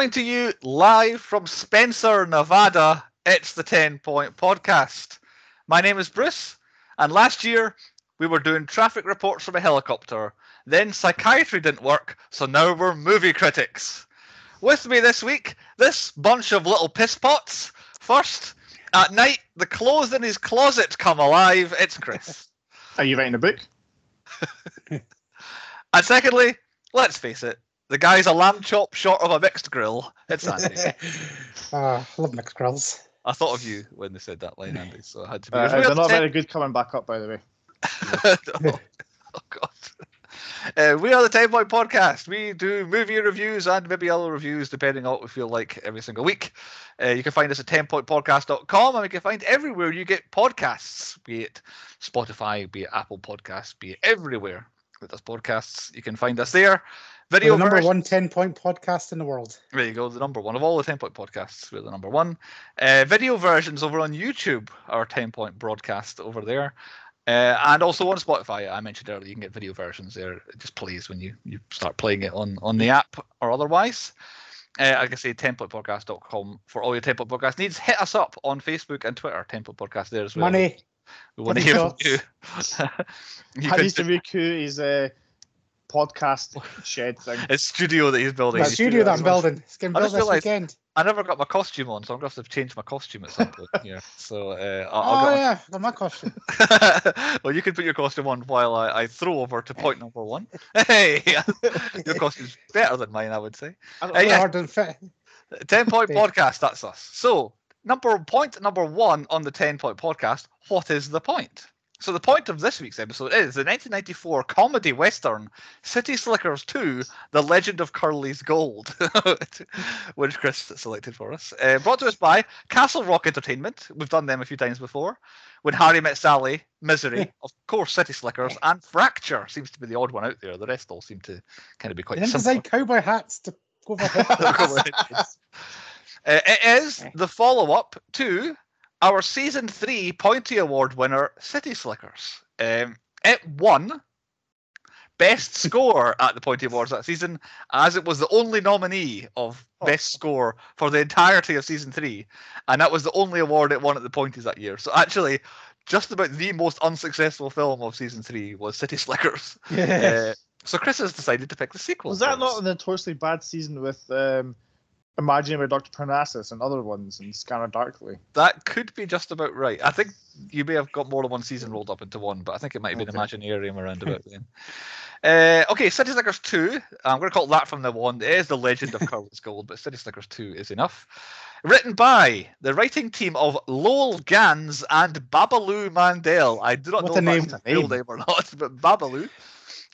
Coming to you live from Spencer, Nevada, it's the 10 Point Podcast. My name is Bruce, and last year we were doing traffic reports from a helicopter. Then psychiatry didn't work, so now we're movie critics. With me this week, this bunch of little piss pots. First, at night, the clothes in his closet come alive. It's Chris. Are you writing a book? and secondly, let's face it, the guy's a lamb chop short of a mixed grill. It's Andy. uh, I love mixed grills. I thought of you when they said that line, Andy. So I had to be. Uh, We they're not the very good coming back up, by the way. ten- oh, oh, God. Uh, we are the 10 Point Podcast. We do movie reviews and maybe other reviews depending on what we feel like every single week. Uh, you can find us at 10pointpodcast.com and we can find everywhere you get podcasts, be it Spotify, be it Apple Podcasts, be it everywhere that there's podcasts. You can find us there. We're Video the number version- one 10 point podcast in the world. There you go, the number one of all the 10 point podcasts. We're the number one. Uh, video versions over on YouTube are 10 point podcast over there. Uh, and also on Spotify, I mentioned earlier, you can get video versions there. It just plays when you, you start playing it on, on the app or otherwise. Uh, like I say, 10pointpodcast.com for all your 10 point podcast needs. Hit us up on Facebook and Twitter, 10 point podcast there as well. Money. We want to money hear from you. you How can needs to recoup his uh, podcast shed thing. it's studio that he's building. The He's studio that I'm building. It's getting I built just this realised- weekend. I never got my costume on, so I'm gonna have to change my costume at some point yeah. So uh, I'll, Oh, I'll yeah. Got my costume. well, you can put your costume on while I, I throw over to point number one. Hey, your costume's better than mine, I would say. I don't Uh, yeah. Hard and fit. Ten point podcast. That's us. So number point number one on the ten point podcast. What is the point? So the point of this week's episode is the 1994 comedy western City Slickers 2: The Legend of Curly's Gold, which Chris selected for us. Uh, brought to us by Castle Rock Entertainment. We've done them a few times before. When Harry Met Sally, Misery, of course, City Slickers, and Fracture seems to be the odd one out there. The rest all seem to kind of be quite They didn't design cowboy hats to go over heads. Uh, it is the follow up to our season three Pointy Award winner, City Slickers. Um, it won best score at the Pointy Awards that season, as it was the only nominee of best score for the entirety of season three, and that was the only award it won at the Pointies that year. So actually, just about the most unsuccessful film of season three was City Slickers. yeah. Uh, so Chris has decided to pick the sequel. Was that not a notoriously bad season with um, Imagining with Dr. Parnassus and other ones and Scanner Darkly? That could be just about right. I think you may have got more than one season rolled up into one, but I think it might have been Okay. Imaginarium around about then. Uh, okay, City Slickers 2. I'm going to call that from the one. It is The Legend of Curly's Gold, but City Slickers 2 is enough. Written by the writing team of Lowell Ganz and Babaloo Mandel. I do not What know if name. that's a real name or not, but Babaloo.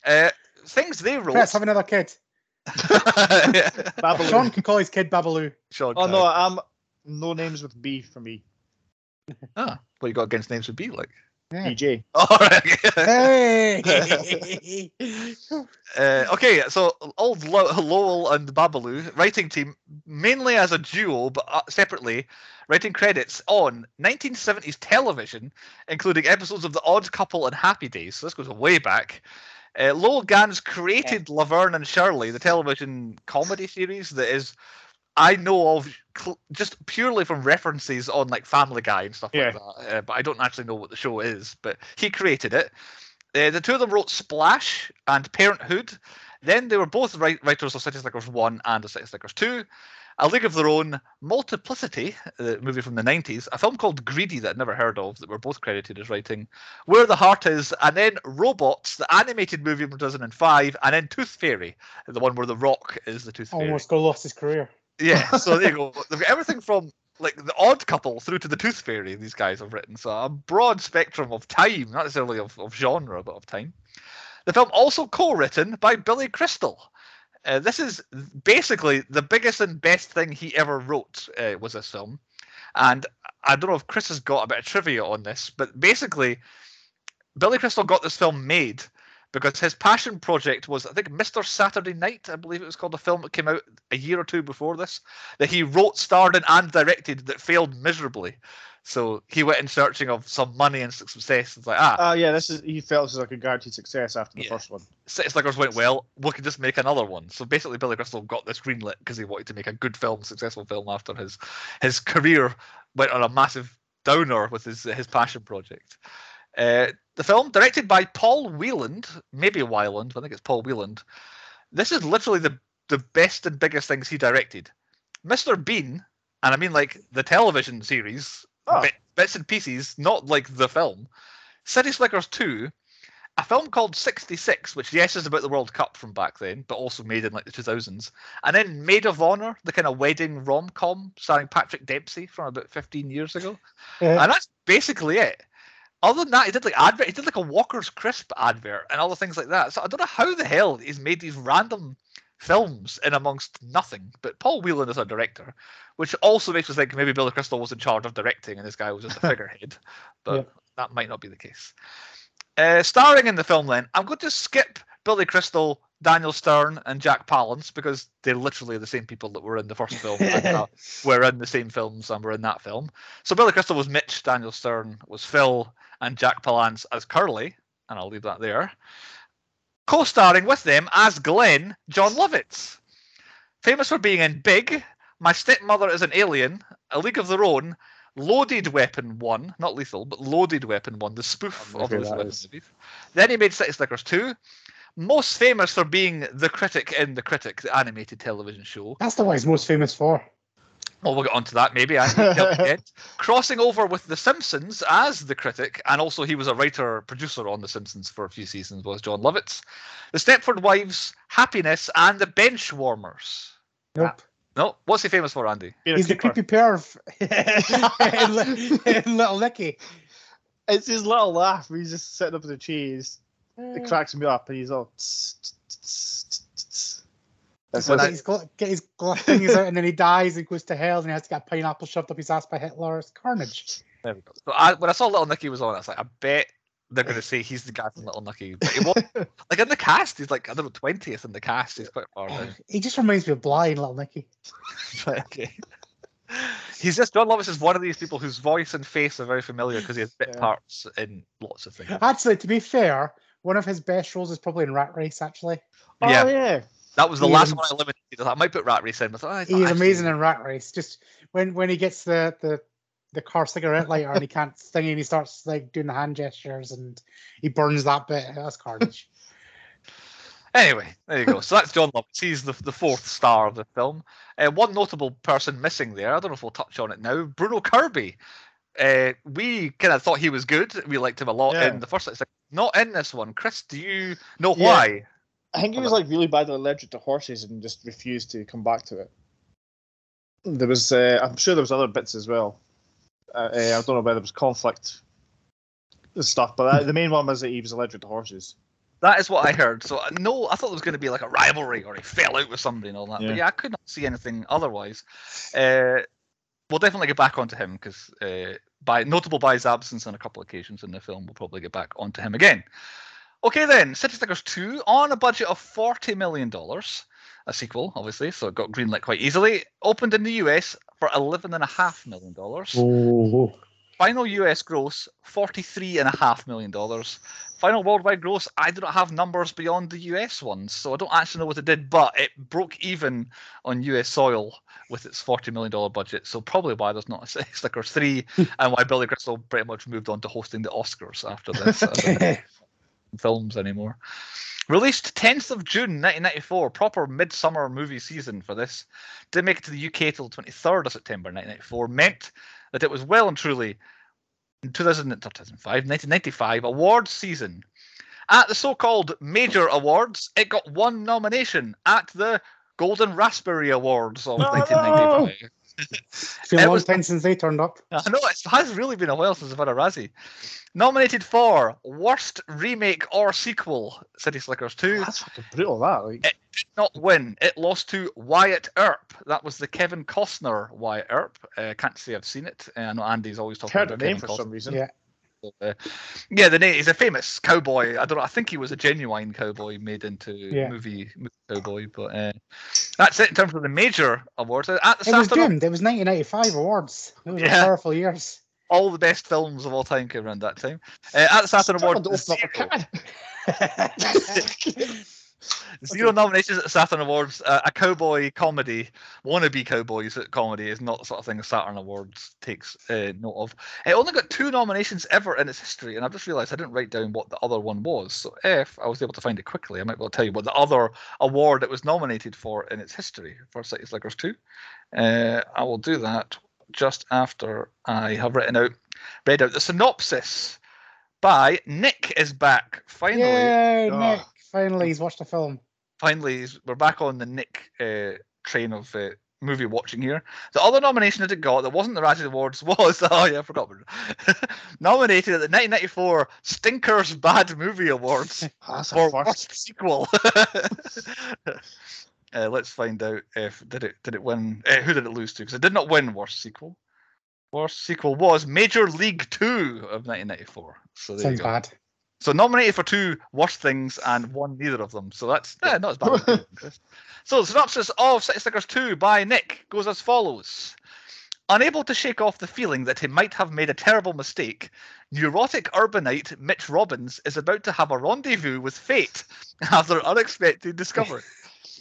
Uh, things they wrote. Let's have another kid. Babaloo. Sean can call his kid Babaloo. Sean Oh no, I'm no names with B for me. Ah, what you got against names with B, like? Yeah. DJ. All right. Hey! Uh, okay, so old Lo- Lowell and Babaloo writing team, mainly as a duo but uh, separately, writing credits on 1970s television, including episodes of The Odd Couple and Happy Days. So this goes way back. Uh, Lowell Ganz created Laverne and Shirley, the television comedy series that is, I know of cl- just purely from references on like Family Guy and stuff Yeah. like that. Uh, but I don't actually know what the show is. But he created it. Uh, the two of them wrote Splash and Parenthood. Then they were both wri- writers of City Slickers 1 and of City Slickers 2. A League of Their Own, Multiplicity, the movie from the 90s, a film called Greedy that I'd never heard of, that were both credited as writing, Where the Heart Is, and then Robots, the animated movie from 2005, and then Tooth Fairy, the one where The Rock is the Tooth Fairy. Almost go lost his career. Yeah, so there you go. They've got everything from like the odd couple through to the tooth fairy these guys have written. So a broad spectrum of time, not necessarily of, of genre, but of time. The film also co-written by Billy Crystal. Uh, this is basically the biggest and best thing he ever wrote uh, was this film. And I don't know if Chris has got a bit of trivia on this, but basically, Billy Crystal got this film made because his passion project was, I think, Mr. Saturday Night, I believe it was called, a film that came out a year or two before this, that he wrote, starred in, and directed that failed miserably. So he went in searching of some money and success. It's like ah, Uh, yeah, this is he felt it was like a guaranteed success after the Yeah. first one. City Slickers went well. We could just make another one. So basically, Billy Crystal got this greenlit because he wanted to make a good film, successful film after his his career went on a massive downer with his his passion project. Uh, the film, directed by Paul Wieland, maybe Weiland, but I think it's Paul Wieland. This is literally the the best and biggest things he directed. Mr. Bean, and I mean like the television series, Ah. Oh. bit, bits and pieces, not like the film. City Slickers 2, a film called 66, which yes is about the World Cup from back then, but also made in like the 2000s. And then Maid of Honor, the kind of wedding rom com starring Patrick Dempsey from about 15 years ago. Yeah. And that's basically it. Other than that, he did like advert. He did like a Walker's Crisp advert and other things like that. So I don't know how the hell he's made these random films in amongst nothing. But Paul Whelan is a director, which also makes us think maybe Billy Crystal was in charge of directing and this guy was just a figurehead. But Yeah. that might not be the case. Uh, starring in the film, then I'm going to skip Billy Crystal, Daniel Stern, and Jack Palance because they're literally the same people that were in the first film. and, uh, were in the same films and were in that film. So Billy Crystal was Mitch, Daniel Stern was Phil, and Jack Palance as Curly, and I'll leave that there. Co-starring with them as Glenn, Jon Lovitz. Famous for being in Big, My Stepmother is an Alien, A League of Their Own, Loaded Weapon 1, not lethal, but Loaded Weapon 1, the spoof of who Lethal Weapon movies. Then he made City Slickers 2. Most famous for being the critic in The Critic, the animated television show. That's the one he's most famous for. Well, we'll get onto that maybe. I need help again. Crossing over with The Simpsons as the critic, and also he was a writer producer on The Simpsons for a few seasons. Was Jon Lovitz, The Stepford Wives, Happiness, and The Bench Warmers. Nope. No, what's he famous for, Andy? Being a He's the creepy perv in, in Little Nicky. It's his little laugh. He's just sitting up in the cheese. Mm. It cracks me up, and he's all. tss, tss, tss, tss, tss. That's When Get it. his, gl- get his gl- things out and then he dies and goes to hell and he has to get a pineapple shoved up his ass by Hitler. It's carnage. There we go. So I, when I saw Little Nicky was on, I was like, I bet they're going to say he's the guy from Little Nicky. But he was like in the cast. He's like I don't know twentieth in the cast. He's quite far down. He just reminds me of Blind Little Nicky. Right, okay. He's just Jon Lovitz is one of these people whose voice and face are very familiar because he has bit Yeah. parts in lots of things. Actually, to be fair, one of his best roles is probably in Rat Race, actually. Oh Yeah. yeah. That was the He last one I eliminated. I thought I might put Rat Race in. I thought, it's He not is actually- amazing in Rat Race. Just when when he gets the the the car cigarette lighter and he can't sting and he starts like doing the hand gestures and he burns that bit. That's carnage. Anyway, there you go. So that's Jon Lovitz. He's the, the fourth star of the film. Uh, one notable person missing there. I don't know if we'll touch on it now. Bruno Kirby. Uh, we kind of thought he was good. We liked him a lot Yeah. in the first. It's like, not in this one. Chris, do you know Yeah. why? I think he was like really badly allergic to horses and just refused to come back to it. There was, uh, I'm sure there was other bits as well. Uh, uh, I don't know whether there was conflict and stuff, but uh, the main one was that he was allergic to horses. That is what I heard. So uh, no, I thought there was going to be like a rivalry or he fell out with somebody and all that. Yeah. But yeah, I could not see anything otherwise. Uh, we'll definitely get back onto him because uh, by notable by his absence on a couple of occasions in the film, we'll probably get back onto him again. Okay then, City Slickers 2 on a budget of forty million dollars. A sequel, obviously, so it got greenlit quite easily. Opened in the US for eleven and a half million dollars. Oh, Final US gross, forty-three and a half million dollars. Final worldwide gross, I do not have numbers beyond the US ones, so I don't actually know what it did, but it broke even on US soil with its forty million dollar budget. So probably why there's not a City Slickers three, and why Billy Crystal pretty much moved on to hosting the Oscars after this. I don't know films anymore. Released 10th of June 1994, proper midsummer movie season for this. Didn't make it to the UK till 23rd of September 1994. Meant that it was well and truly in 2000, not 2005, 1995 awards season. At the so-called major awards, it got one nomination at the Golden Raspberry Awards of No! 1995. It's been a It long was- time since they turned up. I know it has really been a while since I've had a Razzie. Nominated for worst remake or sequel, City Slickers 2. That's fucking brutal. That like. It did not win. It lost to Wyatt Earp. That was the Kevin Costner Wyatt Earp. Uh, can't say I've seen it. Uh, I know Andy's always talking heard the about name Kevin for Costner. some reason. Yeah. Uh, yeah, the name. He's a famous cowboy. I don't know. I think he was a genuine cowboy made into Yeah. movie, movie cowboy. But uh, that's it in terms of the major awards. Uh, At the It was doomed. It was 1995 awards. Those were Yeah. powerful years. all the best films of all time came around that time. Uh, at the Saturn Awards, to open up a zero, can. zero nominations at the Saturn Awards. Uh, a cowboy comedy, wannabe cowboys at comedy, is not the sort of thing the Saturn Awards takes uh, note of. It only got two nominations ever in its history, and I've just realised I didn't write down what the other one was. So if I was able to find it quickly, I might be able to tell you what the other award it was nominated for in its history for City Slickers 2. Uh, I will do that just after I have written out, read out the synopsis by Nick is back finally. Yay, Oh. Nick! Finally, he's watched a film. Finally, we're back on the Nick uh, train of uh, movie watching here. The other nomination that it got that wasn't the Razzie Awards was oh yeah, I forgot. Nominated at the 1994 Stinkers Bad Movie Awards for worst sequel. uh, let's find out if did it did it win? Uh, who did it lose to? Because it did not win worst sequel. Worst sequel was Major League Two of 1994. So there you Sounds go. bad. So nominated for two worst things and won neither of them. So that's yeah, not as bad. as good, Chris. so the synopsis of City Slickers 2 by Nick goes as follows. Unable to shake off the feeling that he might have made a terrible mistake, neurotic urbanite Mitch Robbins is about to have a rendezvous with fate after an unexpected discovery.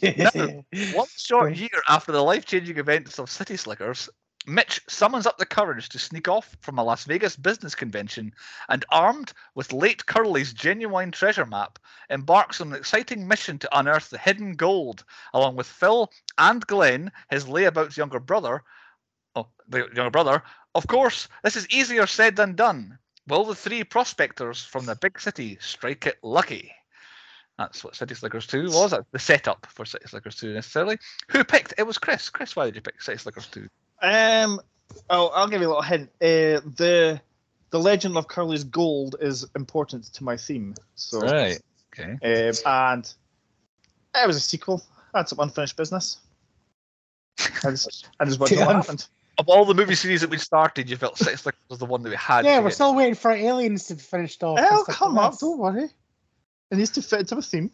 One short year after the life changing events of City Slickers, Mitch summons up the courage to sneak off from a Las Vegas business convention and, armed with late Curly's genuine treasure map, embarks on an exciting mission to unearth the hidden gold, along with Phil and Glenn, his layabouts younger brother. Oh, the younger brother. Of course, this is easier said than done. Will the three prospectors from the big city strike it lucky? That's what City Slickers 2 was. That's the setup for City Slickers 2 necessarily. Who picked? It was Chris. Chris, why did you pick City Slickers 2? Um, oh, I'll give you a little hint. Uh, the the legend of Curly's gold is important to my theme. So, right, Okay. um, and it was a sequel. I had some unfinished business. I just, I just wondered what happened. Of all the movie series that we started, you felt City Slickers was the one that we had. yeah, we're get. still waiting for aliens to be finished off. and Oh, come like up! Don't worry. It needs to fit into a theme,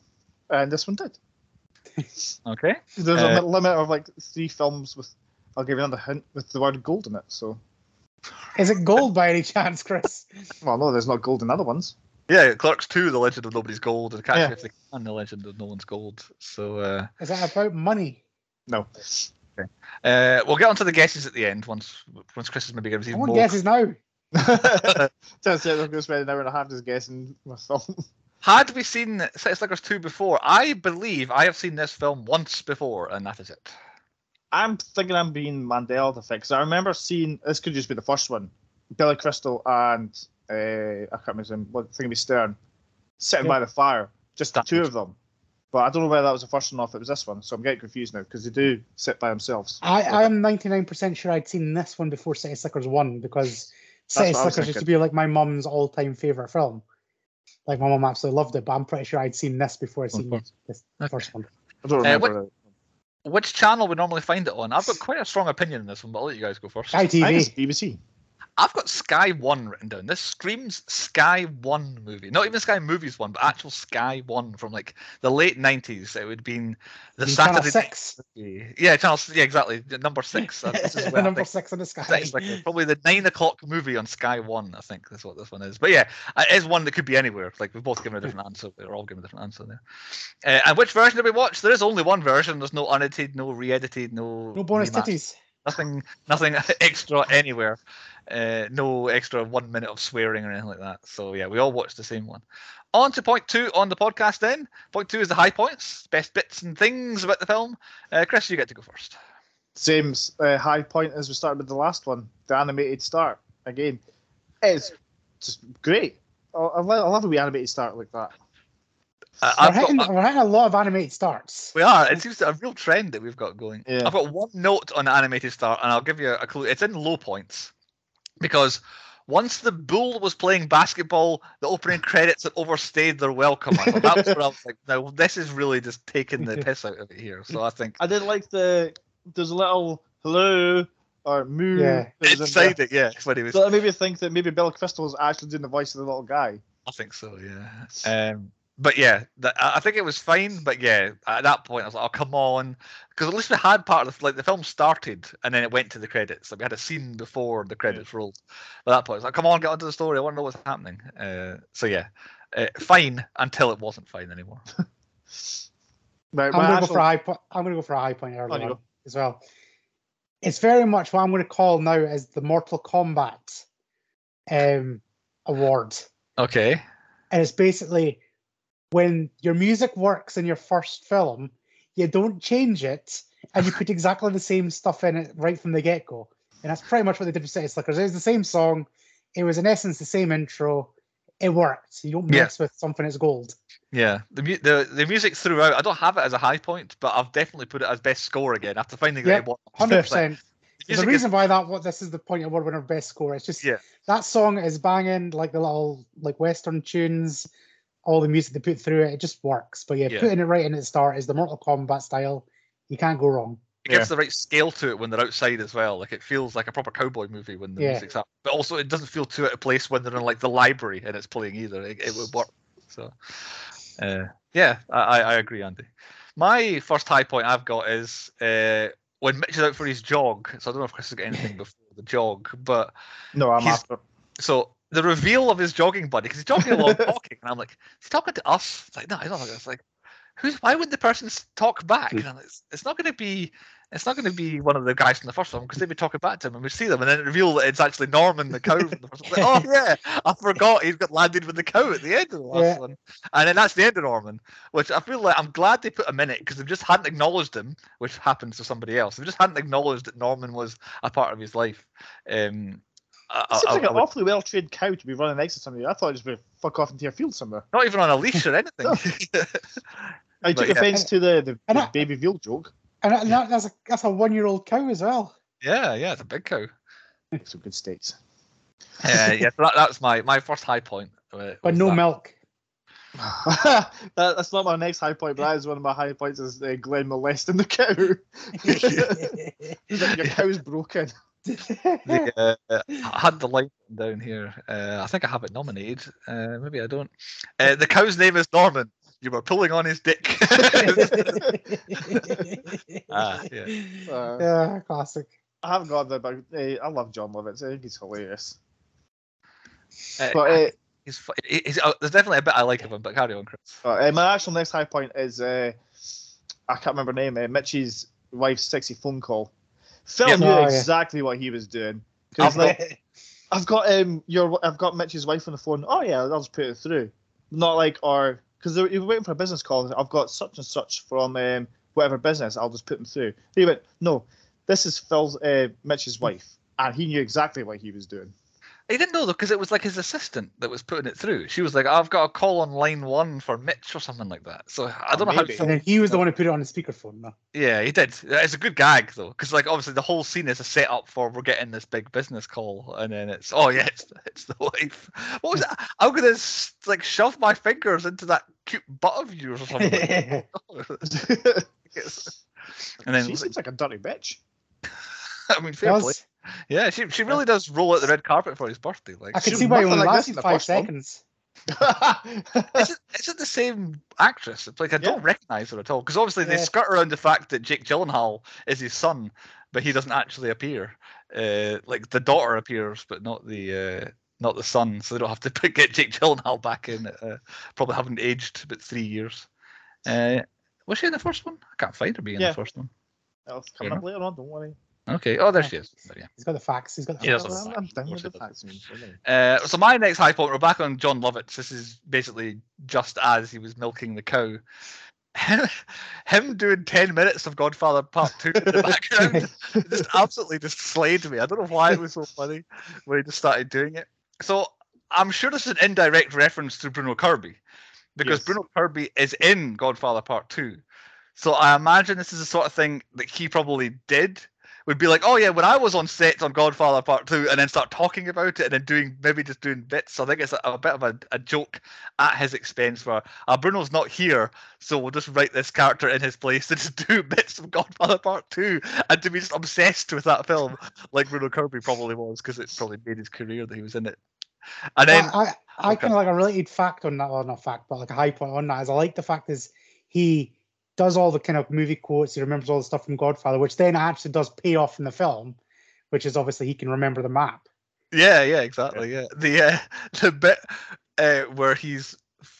and this one did. Okay. There's Uh, a limit of like three films with. I'll give you another hint with the word gold in it. So, Is it gold by any chance, Chris? well, no, there's not gold in other ones. Yeah, Clerks 2, The Legend of Nobody's Gold, and Catch Yeah. Me If They Can, The Legend of No One's Gold. So, uh, Is that about money? No. Okay. uh, we'll get onto the guesses at the end once once Chris has maybe given us I even want more. guesses now. Turns out I'm going to spend an hour and a half just guessing my film. Had we seen City Slickers 2 before? I believe I have seen this film once before, and that is it. I'm thinking I'm being Mandela effect 'cause I remember seeing this could just be the first one. Billy Crystal and uh, I can't remember his name. What thing be Stern sitting Yeah. by the fire, just the two was- of them. But I don't know whether that was the first one or if it was this one. So I'm getting confused now because they do sit by themselves. I, I'm 99% sure I'd seen this one before City Slickers 1 because City what I Slickers used to be like my mum's all time favourite film. Like, my mum absolutely loved it, but I'm pretty sure I'd seen this before I'd seen Okay. this Okay. first one. I don't Uh, what- remember. it. Which channel we normally find it on? I've got quite a strong opinion on this one, but I'll let you guys go first. I think ITV. BBC. I've got Sky One written down. This screams Sky One movie, not even Sky Movies one, but actual Sky One from like the late nineties. It would have been the In Channel Saturday. 6. Night- Yeah, channel. Yeah, exactly. Number six. This is where Number 6 in the sky. it's like probably the nine o'clock movie on Sky One. I think that's what this one is. But yeah, it is one that could be anywhere. Like we've both given a different answer. We're all given a different answer there. Uh, and which version did we watch? There is only one version. There's no unedited, no re-edited, no No bonus remastered. titties. Nothing, nothing extra anywhere. Uh, no extra one minute of swearing or anything like that. So yeah, we all watched the same one. On to point two on the podcast then. Point two is the high points, best bits and things about the film. Uh, Chris, you get to go first. Same uh, high point as we started with the last one, the animated start. Again, it's just great. I, I, love, I love a wee animated start like that. Uh, We're I've got- hitting, we're hitting a lot of animated starts. we are. It seems to a real trend that we've got going. Yeah. I've got one note on the animated start, and I'll give you a clue. It's in low points because once the bull was playing basketball, the opening credits had overstayed their welcome. I that was where I was like, "Now this is really just taking the piss out of it here." So I think I did like the there's a little hello or moo. Yeah. that inside it, yeah, it's when he was. So that made me think that maybe Bill Crystal was actually doing the voice of the little guy. I think so, yeah. Um, but yeah, the, I I think it was fine. But yeah, at that point, I was like, "Oh, come on," because at least we had part of the, like the film started and then it went to the credits. Like we had a scene before the credits rolled. At that point, it's like, "Come on, get onto the story. I want to know what's happening." Uh, so yeah, uh, fine until it wasn't fine anymore. Right, I'm gonna go for a high point. I'm gonna go for a high point early On you on go. as well. It's very much what I'm gonna call now as the Mortal Kombat um, award, okay. and it's basically when your music works in your first film, you don't change it, and you put exactly the same stuff in it right from the get go. And that's pretty much what they did with City Slickers. It was the same song. It was in essence the same intro. It worked. You don't Yeah. mess with something that's gold. Yeah, the mu- the the music throughout. I don't have it as a high point, but I've definitely put it as best score again after finding Yeah, that. Hundred percent. The There's a music reason why that what this is the point award winner best score. It's just Yeah. that song is banging, like the little like western tunes, all the music they put through it, it just works. But yeah, Yeah. putting it right in at the start is the Mortal Kombat style. You can't go wrong. It gives the right scale to it when they're outside as well. Like it feels like a proper cowboy movie when the Yeah. music's up. But also it doesn't feel too out of place when they're in like the library and it's playing either. It, it would work. So uh, yeah, I, I I agree, Andy. My first high point I've got is uh, when Mitch is out for his jog. So I don't know if Chris has got anything before the jog, but No, I'm He's- after. so the reveal of his jogging buddy because he's talking jogging along talking, and I'm like, he's talking to us. It's like, no, don't think it's like, who's why would the person talk back? And like, it's, it's not going to be, it's not going to be one of the guys from the first one because they'd be talking back to him, and we see them, and then reveal that it's actually Norman the cow from the first one. Like, oh yeah, I forgot he's got landed with the cow at the end of the last Yeah. one, and then that's the end of Norman, which I feel like I'm glad they put him in it because they just hadn't acknowledged him, which happens to somebody else. They just hadn't acknowledged that Norman was a part of his life. Um, I- It seems I- like I an would- awfully well trained cow to be running next to somebody. I thought it was going to fuck off into your field somewhere. not even on a leash or anything. I took yeah. offence to the, the, And the I- baby veal joke. And that, that- that's a that's a one year old cow as well. yeah, yeah, it's a big cow. Some good steaks. Uh, yeah, so that, that's my my first high point. uh, But no that. milk. that, that's not my next high point, but that is one of my high points is uh, Glenn molesting the cow. He's like, your cow's broken. The, uh, I had the line down here. Uh, I think I have it nominated. Uh, maybe I don't. Uh, the cow's name is Norman. You were pulling on his dick. ah, yeah. Uh, yeah, classic. I haven't got that, but uh, I love Jon Lovitz. I think he's hilarious. Uh, But uh, he's, he's uh, there's definitely a bit I like of him, but carry on, Chris. uh, my actual next high point is uh, I can't remember her name. Uh, Mitchie's wife's sexy phone call. Phil Yep. knew Oh, yeah. exactly what he was doing. 'Cause, like, I've got um your I've got Mitch's wife on the phone. Oh yeah, I'll just put it through. Not like or because you're waiting for a business call. I've got such and such from um, whatever business. I'll just put them through. He went, no, this is Phil's uh, Mitch's wife, and he knew exactly what he was doing. He didn't know though, because it was like his assistant that was putting it through. She was like, "I've got a call on line one for Mitch or something like that." So I Oh, don't know how maybe. Phil and then he was the one who put it on the speakerphone. No. Yeah, he did. It's a good gag though, because like obviously the whole scene is a setup for we're getting this big business call, and then it's oh yeah, it's, it's the wife. What was it? I'm gonna like shove my fingers into that cute butt of yours or something. like that. and then she seems like a dirty bitch. I mean, fair play. Yeah, she she really does roll out the red carpet for his birthday. Like, I can see why it only like lasted five seconds. is it, is it the same actress? It's like I don't recognize her at all because obviously they skirt around the fact that Jake Gyllenhaal is his son, but he doesn't actually appear. Uh, like the daughter appears, but not the uh, not the son, so they don't have to put, get Jake Gyllenhaal back in. Uh, probably haven't aged but three years. Uh, was she in the first one? I can't find her being in the first one. That was coming up later on. Don't worry. Okay. Oh, there she is. There, yeah. He's got the facts. He's got the facts. I'm down with the facts. Uh, so my next high point, we're back on Jon Lovitz. This is basically just as he was milking the cow. Him doing ten minutes of Godfather Part Two in the background just absolutely just slayed me. I don't know why it was so funny when he just started doing it. So I'm sure this is an indirect reference to Bruno Kirby because Yes. Bruno Kirby is in Godfather Part Two. So I imagine this is the sort of thing that he probably did. Would be like, oh yeah, when I was on set on Godfather Part Two, and then start talking about it, and then doing maybe just doing bits. So I think it's a, a bit of a, a joke at his expense. Where uh, Bruno's not here, so we'll just write this character in his place to just do bits of Godfather Part Two, and to be just obsessed with that film, like Bruno Kirby probably was, because it probably made his career that he was in it. And then Well, I, I Okay. kind of like a related fact on that, or not fact, but like a high point on that is I like the fact is he does all the kind of movie quotes. He remembers all the stuff from Godfather, which then actually does pay off in the film, which is obviously he can remember the map. Yeah, yeah, exactly. Yeah, the uh, the bit uh, where he's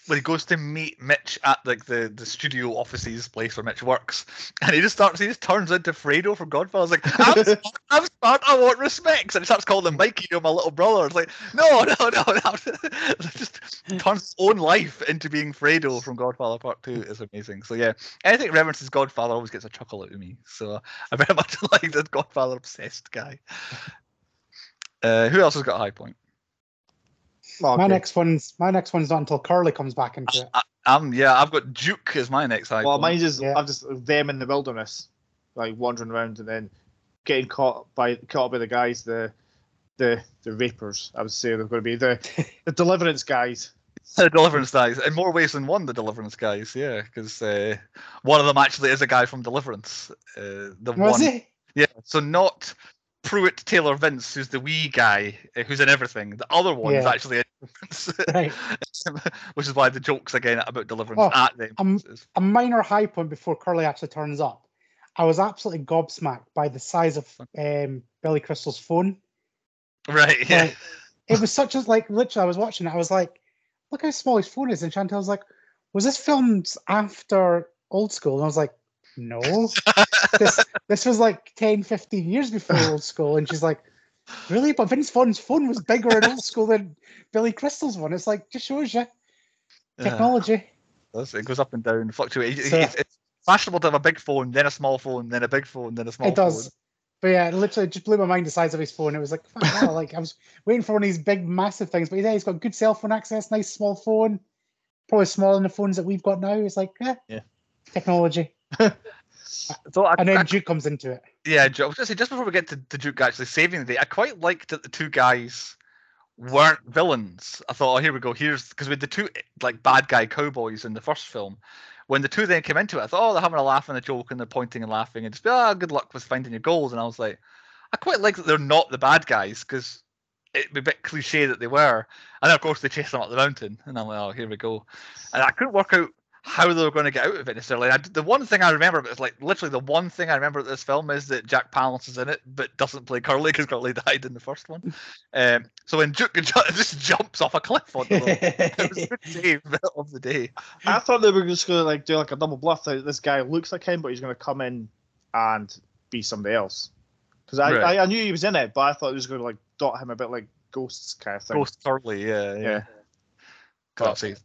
when he goes to meet Mitch at like the the studio offices place where Mitch works, and he just starts he just turns into Fredo from Godfather. He's like, I'm smart, I'm smart, I want respects, and he starts calling him Mikey, you're my little brother. It's like, no, no, no, no. just turns his own life into being Fredo from Godfather Part Two is amazing. So yeah, anything that references Godfather always gets a chuckle out of me. So I very much like this Godfather obsessed guy. Uh, who else has got a high point? Well, My okay. next one's my next one's not until Curly comes back into it. I, um, yeah, I've got Duke as my next high Well, point. mine's just Yeah. I'm just them in the wilderness, like wandering around and then getting caught by caught by the guys, the the the rapers. I would say they're going to be the the deliverance guys. the Deliverance guys, in more ways than one. The Deliverance guys, yeah, because uh, one of them actually is a guy from Deliverance. Uh, the Was one, it? yeah. So not Pruitt Taylor Vince, who's the wee guy uh, who's in everything. The other one is Yeah. actually in Deliverance, Right. which is why the jokes again about Deliverance Oh, at them. is- A minor high point before Curly actually turns up. I was absolutely gobsmacked by the size of um, Billy Crystal's phone. right, yeah. Like, it was such as like literally I was watching it, I was like, look how small his phone is. And Chantel was like, was this filmed after old school? And I was like, no. this this was like 10, 15 years before old school. And she's like, Really? But Vince Vaughn's phone was bigger in old school than Billy Crystal's one. It's like just shows you technology. That's- It goes up and down, fluctuates. So- it's, it's fashionable to have a big phone, then a small phone, then a big phone, then a small it does. But yeah, it literally just blew my mind the size of his phone. It was like, fuck hell, like I was waiting for one of these big, massive things. But yeah, he's got good cell phone access, nice small phone, probably smaller than the phones that we've got now. It's like, eh, Yeah. technology. So I, And then I- Duke comes into it. Yeah, I was gonna say just before we get to, to Duke actually saving the day, I quite liked that the two guys weren't villains. I thought, oh, here we go. Here's because with the two like bad guy cowboys in the first film, when the two then came into it, I thought, oh, they're having a laugh and a joke and they're pointing and laughing and just, ah, good luck with finding your goals. And I was like, I quite like that they're not the bad guys because it'd be a bit cliche that they were. And then of course they chase them up the mountain, and I'm like, oh, here we go. And I couldn't work out how they were going to get out of it necessarily. I, the one thing I remember is like literally the one thing I remember of this film is that Jack Palance is in it, but doesn't play Curly because Curly died in the first one. Um, so when Duke just jumps off a cliff onto them, it was a good save of the day. I thought they were just going to like do like a double bluff. That this guy looks like him, but he's going to come in and be somebody else. Because I, Right. I I knew he was in it, but I thought it was going to like dot him a bit like ghosts kind of thing. Ghost Curly, yeah, yeah. Yeah. 'Cause But- obviously-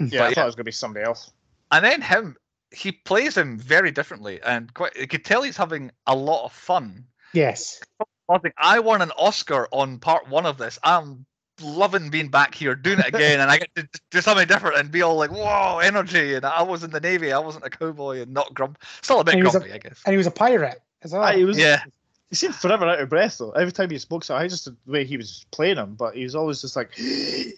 Yeah, But I yeah. thought it was going to be somebody else. and then him, he plays him very differently, and quite. You could tell he's having a lot of fun. yes. I think I won an Oscar on part one of this. I'm loving being back here, doing it again, and I get to do something different and be all like, "Whoa, energy!" And I was in the navy, I wasn't a cowboy and not grump. Still a bit And he was a- grumpy, I guess. And he was a pirate as well. Aye, he was. Yeah, He seemed forever out of breath though. Every time he spoke, so I just the way he was playing him, but he was always just like. he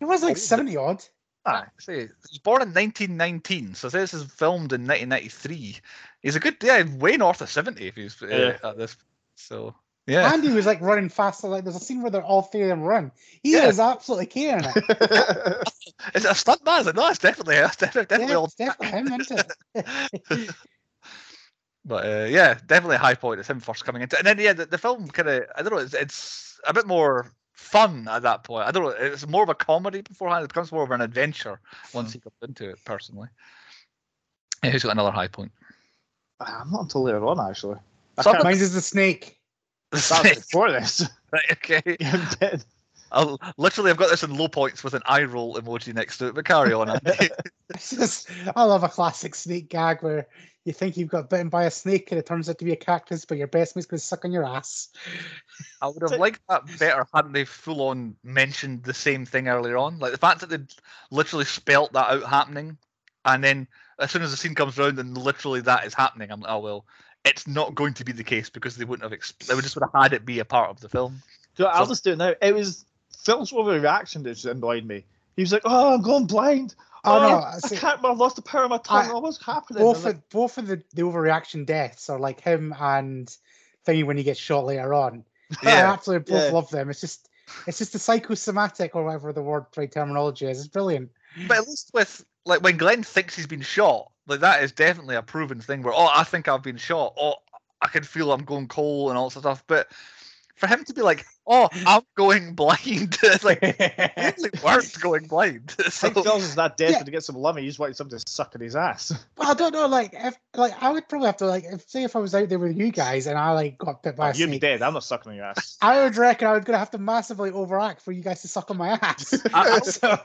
was like 70 odd. Aye. see, he was born in 1919, so this is filmed in 1993. He's a good, yeah, way north of 70 if he's uh, Yeah. at this. So yeah, Andy was like running faster. Like there's a scene where they're all three of them run. He Yeah. is absolutely killing it. is it a stunt man? Is it? No, it's definitely, it's definitely, definitely yeah, it's definitely him, isn't it? But uh, yeah, definitely a high point. It's him first coming into, and then yeah, the, the film kind of I don't know, it's, it's a bit more fun at that point. I don't know, it's more of a comedy beforehand. It becomes more of an adventure once he comes into it. Personally, yeah, who's got another high point? Ah, I'm not until later on actually. I So- Mine is the snake. that was before this. right, okay. Yeah, but- I'll, literally, I've got this in low points with an eye roll emoji next to it. But carry on. Andy. Just, I love a classic snake gag where you think you've got bitten by a snake and it turns out to be a cactus, but your best mate's going to suck on your ass. I would have liked that better hadn't they full on mentioned the same thing earlier on. Like the fact that they literally spelt that out happening, and then as soon as the scene comes around and literally that is happening, I'm like, oh well, it's not going to be the case because they wouldn't have. Exp- they would just would have had it be a part of the film. So I'll just do it now. It was Phil's overreaction that just annoyed me. He was like, "Oh, I'm going blind. Oh, Oh, no, I see- can't. I lost the power of my tongue. I- oh, what's happening?" Both I'm like, of, both of the, the overreaction deaths are like him and Thingy when he gets shot later on. I absolutely both yeah. love them. It's just It's just the psychosomatic or whatever the word right terminology is. It's brilliant. But at least with like when Glenn thinks he's been shot, like that is definitely a proven thing where oh I think I've been shot, oh I can feel I'm going cold and all that stuff. But for him to be like, oh I'm going blind, it's like really worse going blind. I So, think Phil's is that desperate Yeah. to get some love. He just wanted somebody to suck in his ass. Well, I don't know. Like, if like I would probably have to like, if say if I was out there with you guys and I like got bit by a oh, You'd be dead. I'm not sucking on your ass. I would reckon I was gonna have to massively overact for you guys to suck on my ass. I- I- so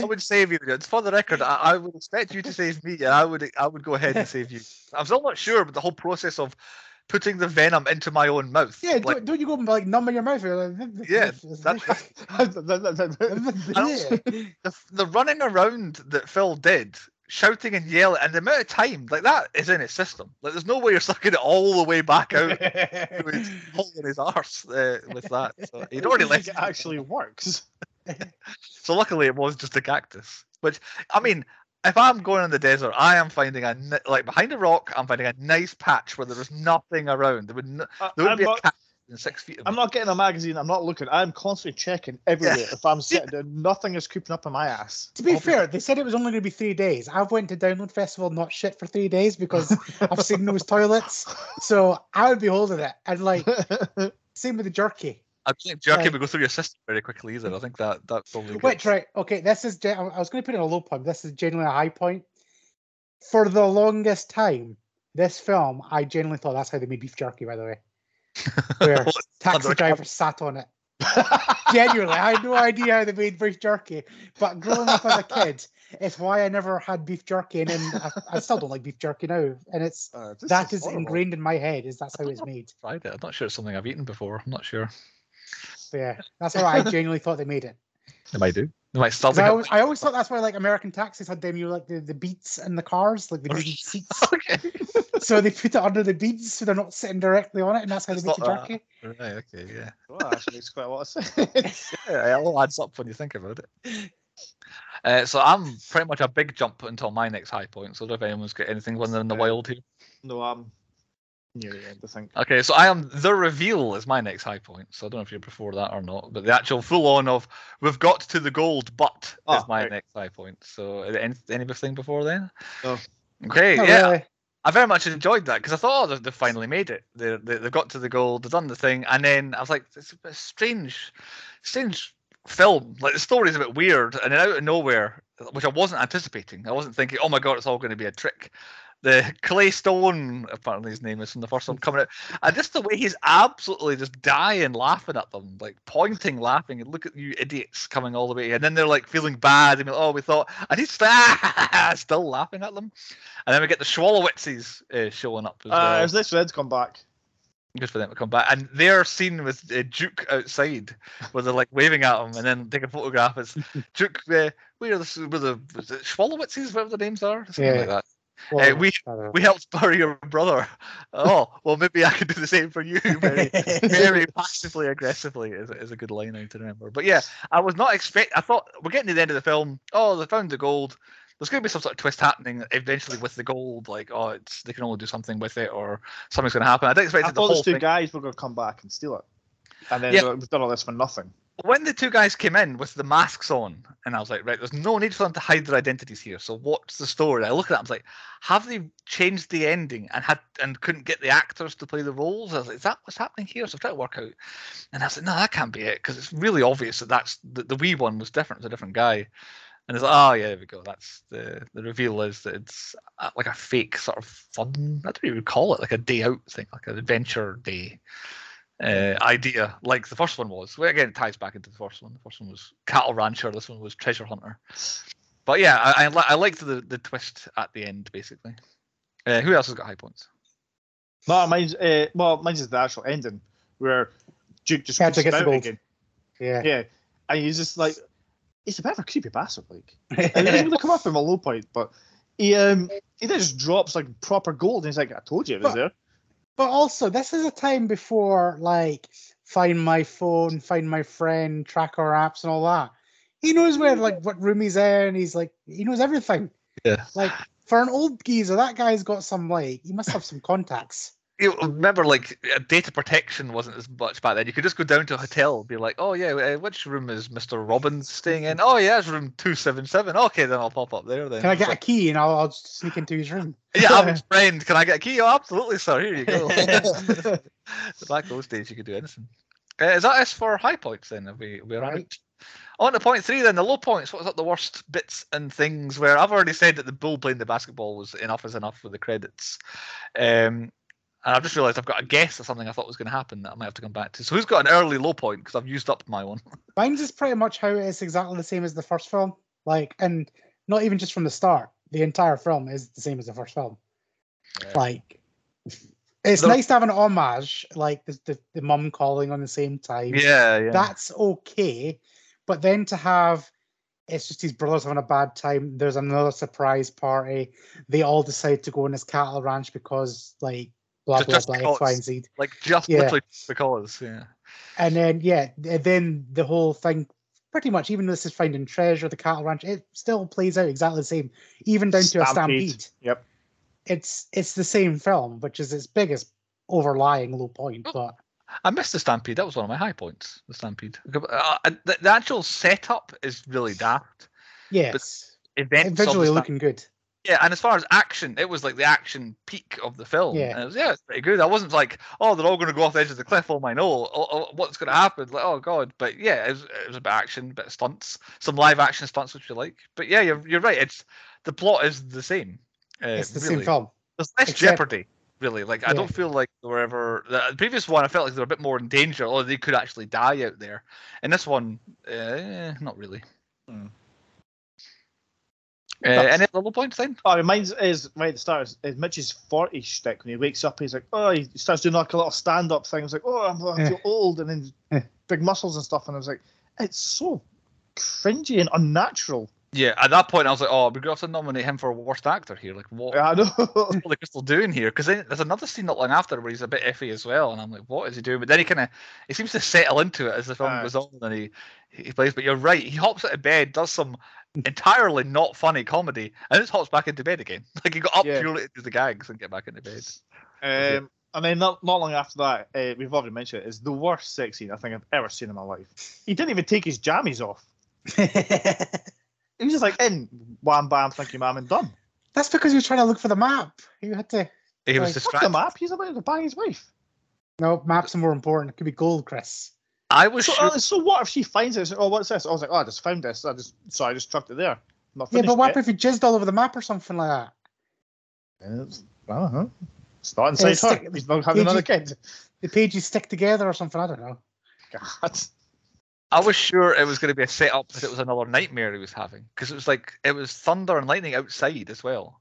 I would save you. It's for the record. I, I would expect you to save me, and I would I would go ahead and save you. I'm still not sure, but the whole process of putting the venom into my own mouth. yeah, like, don't, you go and like numb in your mouth? Like, Yeah, that- the, the running around that Phil did, shouting and yelling, and the amount of time like that is in his system. Like, there's no way you're sucking it all the way back out his hole in his arse uh, with that. So he'd already left. it actually works. So luckily, it was just a cactus. Which I mean, if I'm going in the desert, I am finding a like behind a rock. I'm finding a nice patch where there is nothing around. There would no, there would I'm, be a not, cactus in six feet of I'm me. not getting a magazine. I'm not looking. I'm constantly checking everywhere. If I'm sitting there, nothing is creeping up in my ass. To be I'll be- fair, they said it was only going to be three days. I've went to Download Festival not shit for three days because I've seen those toilets. So I would be holding it. And like same with the jerky. I don't think jerky Like- would go through your system very quickly either. I think that that's probably good. Which right, okay, this is I was going to put it in a low point. This is genuinely a high point. For the longest time, this film, I genuinely thought that's how they made beef jerky. By the way, where taxi Undercover. driver sat on it. Genuinely, I had no idea how they made beef jerky. But growing up as a kid, it's why I never had beef jerky, and then I, I still don't like beef jerky now. And it's Uh, that is horrible. ingrained in my head. Is that's how it's made. tried it. I'm not sure it's something I've eaten before. I'm not sure. But yeah, that's how I genuinely thought they made it. They might do. They might still 'Cause. I always, I always thought that's why like American taxis had them, you know, like the, the beats in the cars, like the green yeah. seats. okay. so they put it under the beads so they're not sitting directly on it, and that's how they It's make the not that. jerky. Right. Okay. Yeah. Well, that actually makes quite a lot of sense. Yeah. It all adds up when you think about it. Uh, so I'm pretty much a big jump until my next high point. So I don't know if anyone's got anything when they're in the Uh, wild here. no, I'm near the end. I think. Okay, so I am the reveal is my next high point. So I don't know if you're before that or not, but the actual full on of we've got to the gold, but Ah, is my right. next high point. So any, anything before then? No. Okay, Not yeah, really. I very much enjoyed that because I thought oh, they, they finally made it. They, they they got to the gold, they've done the thing, and then I was like, it's a bit strange, strange film. Like the story's a bit weird, and then out of nowhere, which I wasn't anticipating. I wasn't thinking, oh my god, it's all going to be a trick. The Clay Stone, apparently his name is from the first one coming out, and just the way he's absolutely just dying laughing at them, like pointing, laughing, and look at you idiots coming all the way, and then they're like feeling bad, and like, oh, we thought, and he's still laughing at them, and then we get the Shalowitzes uh, showing up as Uh, well. this red's come back. Good for them to come back, and they're seen with uh, Duke outside, where they're like waving at him, and then take a photograph. It's Duke. Uh, where are the where the it whatever the names are, something Yeah. like that. Well, we- I don't know. We helped bury your brother. Oh, well, maybe I could do the same for you. Very, very passively aggressively is, is a good line now to remember. But yeah, I was not expect. I thought we're getting to the end of the film. Oh, they found the gold. There's going to be some sort of twist happening eventually with the gold. Like, oh, it's they can only do something with it, or something's going to happen. I didn't expect I it the thought whole those two thing. guys were going to come back and steal it, and then Yeah. we've done all this for nothing. When the two guys came in with the masks on, and I was like, right, there's no need for them to hide their identities here. So what's the story? I look at it, I was like, have they changed the ending and had and couldn't get the actors to play the roles? I was like, is that what's happening here? So I tried to work out, and I was like, no, that can't be it because it's really obvious that that's the, the wee one was different, it's a different guy. And it's like, oh yeah, there we go. That's the the reveal is that it's uh, like a fake sort of fun. I don't even call it like a day out thing, like an adventure day uh, idea, like the first one was. Well, again, it ties back into the first one. The first one was cattle rancher. This one was treasure hunter. But yeah, I I, li- I liked the the twist at the end, basically. Uh, who else has got high points? No, mine's uh, well, mine's is the actual ending where Duke just Patrick creeps gets out again. Yeah. Yeah, and he's just like, he's a bit of a creepy bastard, like. And he doesn't really come up from a low point, but he um he then just drops like proper gold, and he's like, I told you it was But- there. But also, this is a time before like find my phone, find my friend, tracker apps, and all that. He knows where mm-hmm. like what room he's in. He's like he knows everything. Yeah. Like for an old geezer, that guy's got some like he must have some contacts. You remember like uh, data protection wasn't as much back then. You could just go down to a hotel, and be like, "Oh yeah, uh, which room is Mister Robbins staying in? Oh yeah, it's room two seven seven. Okay, then I'll pop up there. Then Can I get So- a key and I'll, I'll sneak into his room? yeah, I'm his friend. Can I get a key? Oh, absolutely, sir. Here you go. Back those days, you could do anything. Uh, is that us for high points then? Have we we're on Right. On to point three then, the low points. What's up the worst bits and things where I've already said that the bull playing the basketball was enough is enough with the credits. Um, and I've just realised I've got a guess of something I thought was going to happen that I might have to come back to. So who's got an early low point? Because I've used up my one. Mine's is pretty much how it's exactly the same as the first film. Like, and not even just from the start. The entire film is the same as the first film. Like, it's The- nice to have an homage, like the, the, the mum calling on the same time. Yeah, yeah. That's okay. But then to have it's just his brothers having a bad time. There's another surprise party. They all decide to go on this cattle ranch because like blah Just- blah just blah X, Y, and Z. like just Yeah. literally because, yeah. And then yeah, th- then the whole thing pretty much even though this is finding treasure, the cattle ranch, it still plays out exactly the same, even down to a stampede. Yep. It's it's the same film, which is its biggest overlying low point. Oh. But I missed the Stampede. That was one of my high points. The Stampede. Uh, the, the actual setup is really daft. yes, Events visually looking good. Yeah, and as far as action, it was like the action peak of the film. Yeah. And it was, yeah, it's pretty good. I wasn't like, oh, they're all going to go off the edge of the cliff. Oh my no, oh, oh, what's going to happen? Like, oh god. But yeah, it was, it was a bit of action, a bit of stunts, some live action stunts which you like. But yeah, you're you're right. It's the plot is the same. Uh, It's the really. same film. There's less except- jeopardy, really. Like I don't feel like they were ever the, the previous one. I felt like they were a bit more in danger, or they could actually die out there. And this one, uh, not really. Hmm. Uh, That's- any other low points then? Oh, it reminds is right at the start. Is, is Mitch's forty shtick when he wakes up. He's like, oh, he starts doing like a little stand up thing. He's like, oh, I'm, I Yeah. feel old, and then big muscles and stuff. And I was like, it's so cringy and unnatural. Yeah, at that point I was like, oh, we're going to have to nominate him for worst actor here. Like, what? Yeah, I know. What's Billy Crystal doing here? Because there's another scene not long after where he's a bit iffy as well, and I'm like, what is he doing? But then he kind of he seems to settle into it as the film Aye. goes on, and he he plays. But you're right, he hops out of bed, does some entirely not funny comedy, and just hops back into bed again. Like he got up Yeah. purely to do the gags and get back into bed. Um, and then not, not long after that, uh, we've already mentioned it, it, is the worst sex scene I think I've ever seen in my life. He didn't even take his jammies off. He was just like in wham bam, thank you, ma'am, and done. That's because he was trying to look for the map. He had to. He was Like, Fuck the map. He's about to bang his wife. No, maps are more important. It could be gold, Chris. I was So, sure. uh, so what if she finds it? Oh, what's this? I was like, oh, I just found this. I just so I just chucked it there. Not Yeah, but what yet. if he jizzed all over the map or something like that? And it's- I don't. It's not inside It's her. stick- He's not having Did another kid. The pages stick together or something. I don't know. God. I was sure it was going to be a setup that it was another nightmare he was having because it was like it was thunder and lightning outside as well,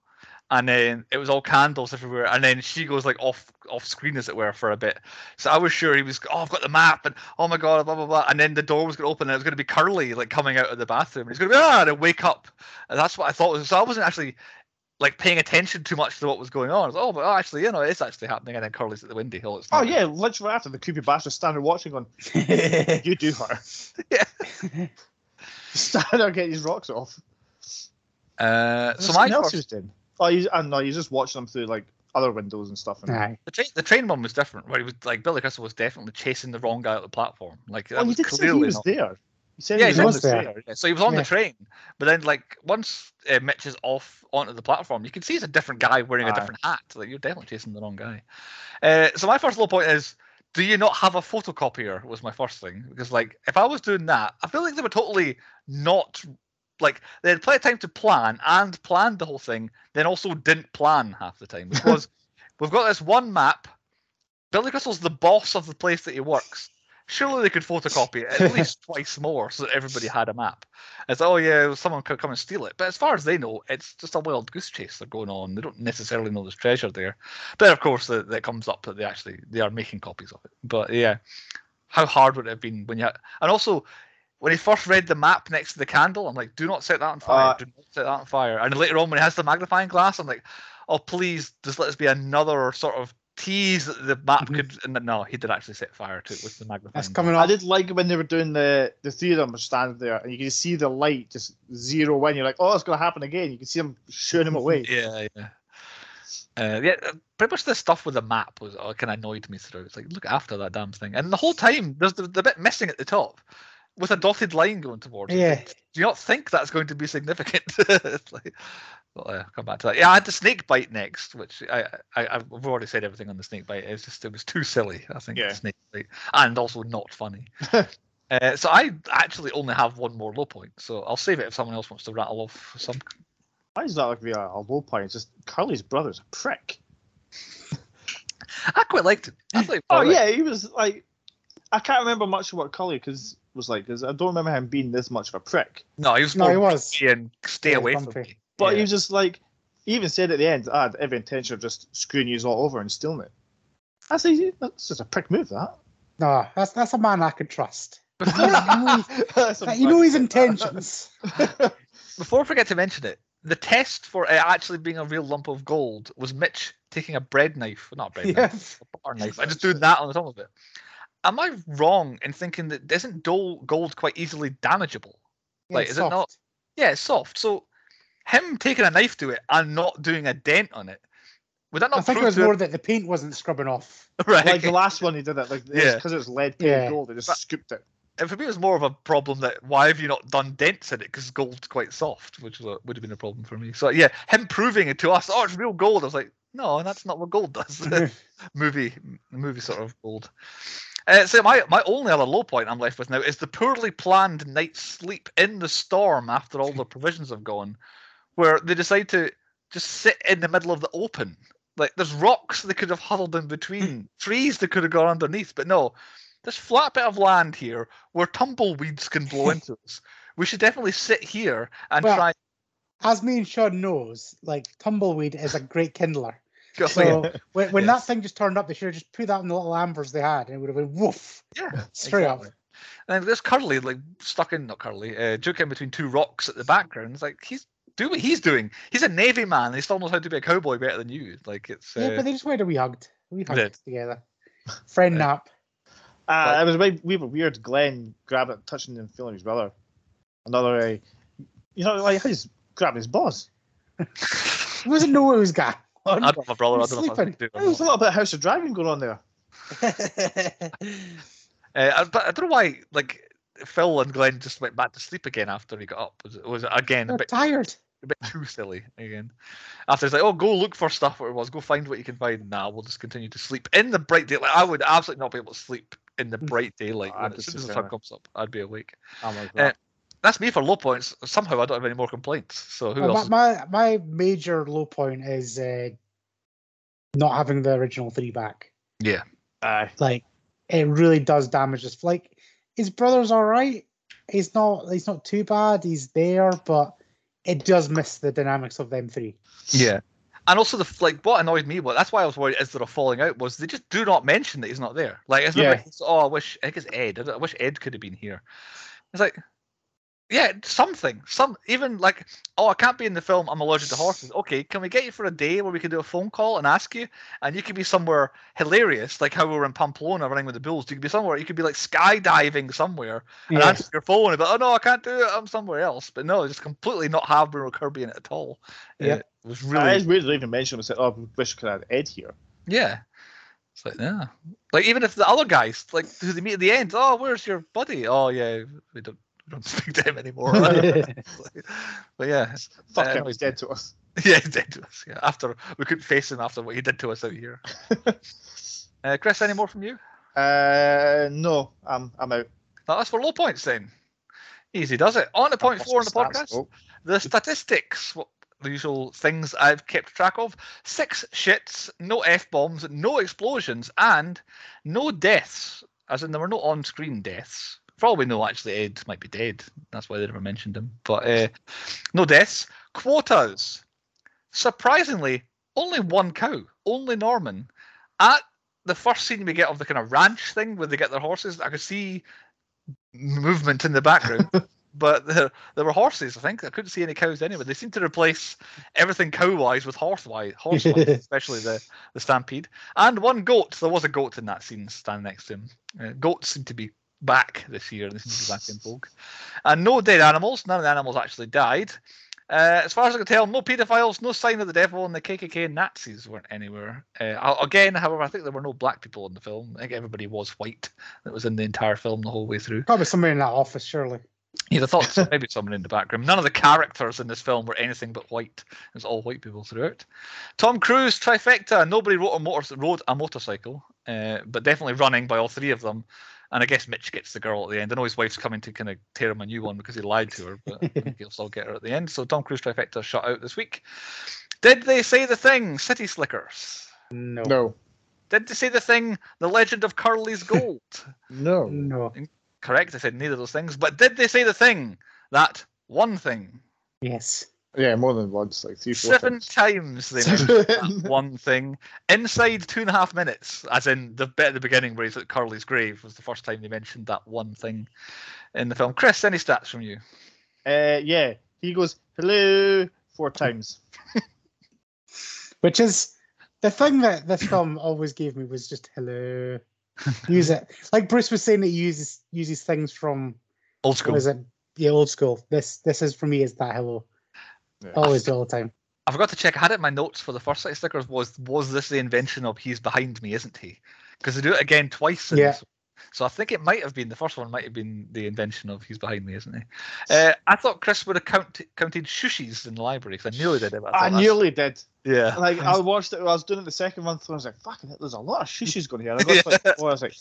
and then it was all candles everywhere, and then she goes like off off screen as it were for a bit. So I was sure he was oh I've got the map and oh my god blah blah blah, and then the door was going to open and it was going to be Curly like coming out of the bathroom and he's going to be ah and wake up, and that's what I thought was. So I wasn't actually like paying attention too much to what was going on. I was like, oh but oh, actually you know it's actually happening, and then Curly's at the windy Oh, it's Oh not. yeah, literally after the creepy bastard standing watching, going, "You do her." yeah. Stand there, get his rocks off. Uh, so There's my something else first- he was doing. Oh, he's, and no, he's just watching them through like other windows and stuff. And, Aye. The train, the train one was different, where he was like Billy Crystal was definitely chasing the wrong guy at the platform. Like that Well, he was did say he was not. there. He said Yeah, he was was on the there. train. Yeah, So he was on Yeah. the train, but then like once uh, Mitch is off onto the platform, you can see he's a different guy wearing a different hat. Like you're definitely chasing the wrong guy. Uh, so my first low point is. Do you not have a photocopier? Was my first thing because, like, if I was doing that, I feel like they were totally not like they had plenty of time to plan and planned the whole thing, then also didn't plan half the time because we've got this one map. Billy Crystal's the boss of the place that he works. Surely they could photocopy it at least twice more so that everybody had a map. It's oh yeah, someone could come and steal it. But as far as they know, it's just a wild goose chase they're going on. They don't necessarily know there's treasure there. But of course, that that comes up that they actually they are making copies of it. But yeah, how hard would it have been when you had, and also when he first read the map next to the candle, I'm like, do not set that on fire. Uh, do not set that on fire. And later on, when he has the magnifying glass, I'm like, oh please, just let us be another sort of tease that the map Mhm. could. And then, no, he did actually set fire to it with the magnifying. That's glass. coming I did like when they were doing the the three of them were standing there, and you can see the light just zero in. You're like, oh, it's gonna happen again. You can see them shooting him away. Yeah, yeah. Uh, yeah, uh, pretty much the stuff with the map was uh, kind of annoyed me through. It's like look after that damn thing, and the whole time there's the, the bit missing at the top with a dotted line going towards it. Yeah. Do you not think that's going to be significant? it's like, well, uh, come back to that. Yeah, I had the snake bite next, which I, I I've already said everything on the snake bite. It's just it was too silly. I think Yeah. the snake bite, and also not funny. uh, so I actually only have one more low point, so I'll save it if someone else wants to rattle off some. Why does that like be a, a low point? It's just Curly's brother's a prick. I quite liked it. I Oh was yeah, he was like, I can't remember much of what Cully cause was like because I don't remember him being this much of a prick. No, he was No, more he was. grumpy and stay Yeah, away from me. But Yeah. he was just like, he even said at the end, I had every intention of just screwing you all over and stealing it. That's easy. That's just a prick move, that. No, that's that's a man I can trust. Before, you know, Like, you know his intentions. before I forget to mention it, the test for it actually being a real lump of gold was Mitch taking a bread knife, not a bread Yeah. knife, a butter knife, and just doing that on the top of it. Am I wrong in thinking that isn't dol- gold quite easily damageable? Like, Yeah, is it not- Yeah, it's soft. So him taking a knife to it and not doing a dent on it, would that not I think it was to- more that the paint wasn't scrubbing off. right? Like the last one he did it, like Yeah. because it was lead painted Yeah. gold, they just But- scooped it. And for me, it was more of a problem that why have you not done dents in it? Because gold's quite soft, which was a, would have been a problem for me. So yeah, him proving it to us, oh, it's real gold. I was like, no, that's not what gold does. movie, movie sort of gold. Uh, so my my only other low point I'm left with now is the poorly planned night's sleep in the storm after all the provisions have gone, where they decide to just sit in the middle of the open. Like there's rocks they could have huddled in between, trees they could have gone underneath, but no, this flat bit of land here where tumbleweeds can blow into us. We should definitely sit here and Well, try. As me and Sean knows, like tumbleweed is a great kindler. So when, when Yes. that thing just turned up, they should have just put that in the little ambers they had, and it would have been woof yeah, straight exactly. And there's Curly like stuck in not Curly, uh, Duke in between two rocks at the background. It's like he's do what he's doing. He's a navy man. And he still knows how to be a cowboy better than you. Like it's up. Yeah, uh, but they just went and we hugged. We hugged did. together. Friend Yeah. nap. Uh, it was a bit we were weird. Glenn grabbing, touching and feeling his brother. Another, uh, you know, like he just grabbed his boss. He wasn't know what was going. I don't have a brother. I He's don't know if I sleeping. do it There was a little bit of House of Dragon going on there. Uh, but I don't know why. Like Phil and Glenn just went back to sleep again after he got up. Was it was it again a They're bit tired. A bit too silly again. After it's like, oh, go look for stuff where it was, go find what you can find. Now we'll just continue to sleep in the bright daylight. I would absolutely not be able to sleep in the bright daylight. When, as soon as the sun comes up, I'd be awake. Like, Uh, That's me for low points. Somehow I don't have any more complaints. So who Well, else? my, my my major low point is uh, not having the original three back. Yeah, aye. Like it really does damage us. Like his brother's all right. He's not. He's not too bad. He's there, but it does miss the dynamics of them three. yeah. And also the like what annoyed me, well, that's why I was worried is there a falling out was they just do not mention that he's not there. Like it's Yeah. like oh I wish I think it's Ed. I wish Ed could have been here. It's like yeah, something. Some even like oh I can't be in the film. I'm allergic to horses. Okay, can we get you for a day where we can do a phone call and ask you, and you could be somewhere hilarious, like how we were in Pamplona running with the bulls. You could be somewhere. You could be like skydiving somewhere and Yeah. answer your phone and be, oh no, I can't do it. I'm somewhere else. But no, just completely not have Bruno Kirby in it at all. Yeah, it was Really? It's weird to even mention. I said, "Oh, I wish we could have Ed here." yeah. It's like yeah, like even if the other guys like who they meet at the end, oh, where's your buddy? Oh yeah, we don't don't speak to him anymore. but yeah, Fuck Uh, him, he's dead to us. yeah, he's dead to us. Yeah, after we couldn't face him after what he did to us out here. uh, Chris, any more from you? Uh, no, I'm I'm out. That's for low points then. Easy does it. On to point four on the podcast. Oh, The statistics, what the usual things I've kept track of: six shits, no f bombs, no explosions, and no deaths. As in, there were no on-screen deaths. For all we know, actually, Ed might be dead. That's why they never mentioned him. But uh, no deaths. Quotas. Surprisingly, only one cow. Only Norman. At the first scene we get of the kind of ranch thing where they get their horses, I could see movement in the background. but there, there were horses, I think. I couldn't see any cows anyway. They seem to replace everything cow-wise with horse-wise, horse-wise, especially the, the stampede. And one goat. There was a goat in that scene standing next to him. Uh, goats seem to be back this year. To be back in vogue. And no dead animals. None of the animals actually died. Uh, as far as I can tell, no paedophiles, no sign of the devil, and the KKK and Nazis weren't anywhere. Uh, again, however, I think there were no black people in the film. I think everybody was white that was in the entire film the whole way through. Probably somebody in that office, surely. You'd have thought so, maybe someone in the background. None of the characters in this film were anything but white. It's all white people throughout. Tom Cruise trifecta. Nobody rode a motor rode a motorcycle, uh, but definitely running by all three of them. And I guess Mitch gets the girl at the end. I know his wife's coming to kind of tear him a new one because he lied to her, but I think he'll still get her at the end. So Tom Cruise trifecta shut out this week. Did they say the thing? City Slickers. No. No. Did they say the thing? The Legend of Curly's Gold. No. No. Correct. I said neither of those things. But did they say the thing? That one thing. Yes. Yeah, more than once, like three, four Seven times. times they mentioned that one thing inside two and a half minutes, as in the bit at the beginning where he's at Curly's grave was the first time they mentioned that one thing in the film. Chris, any stats from you? Uh, yeah, he goes hello four times. Which is the thing that this film always gave me was just hello. Use it. Like Bruce was saying that he uses uses things from Old school. is it? Yeah, old school. This this is for me is that hello. Yeah. Always do all the time. I forgot to check. I had it in my notes for the first City Slickers. Was was this the invention of he's behind me, isn't he? Because they do it again twice. In Yeah. this. So I think it might have been the first one. Might have been the invention of he's behind me, isn't he? Uh, I thought Chris would have count, counted shushis in the library because I nearly did it. I thought nearly did. Yeah. Like I watched it. I was doing it the second month, and I was like, "Fucking, hell, there's a lot of shushes going here." I, to like, oh, I was like,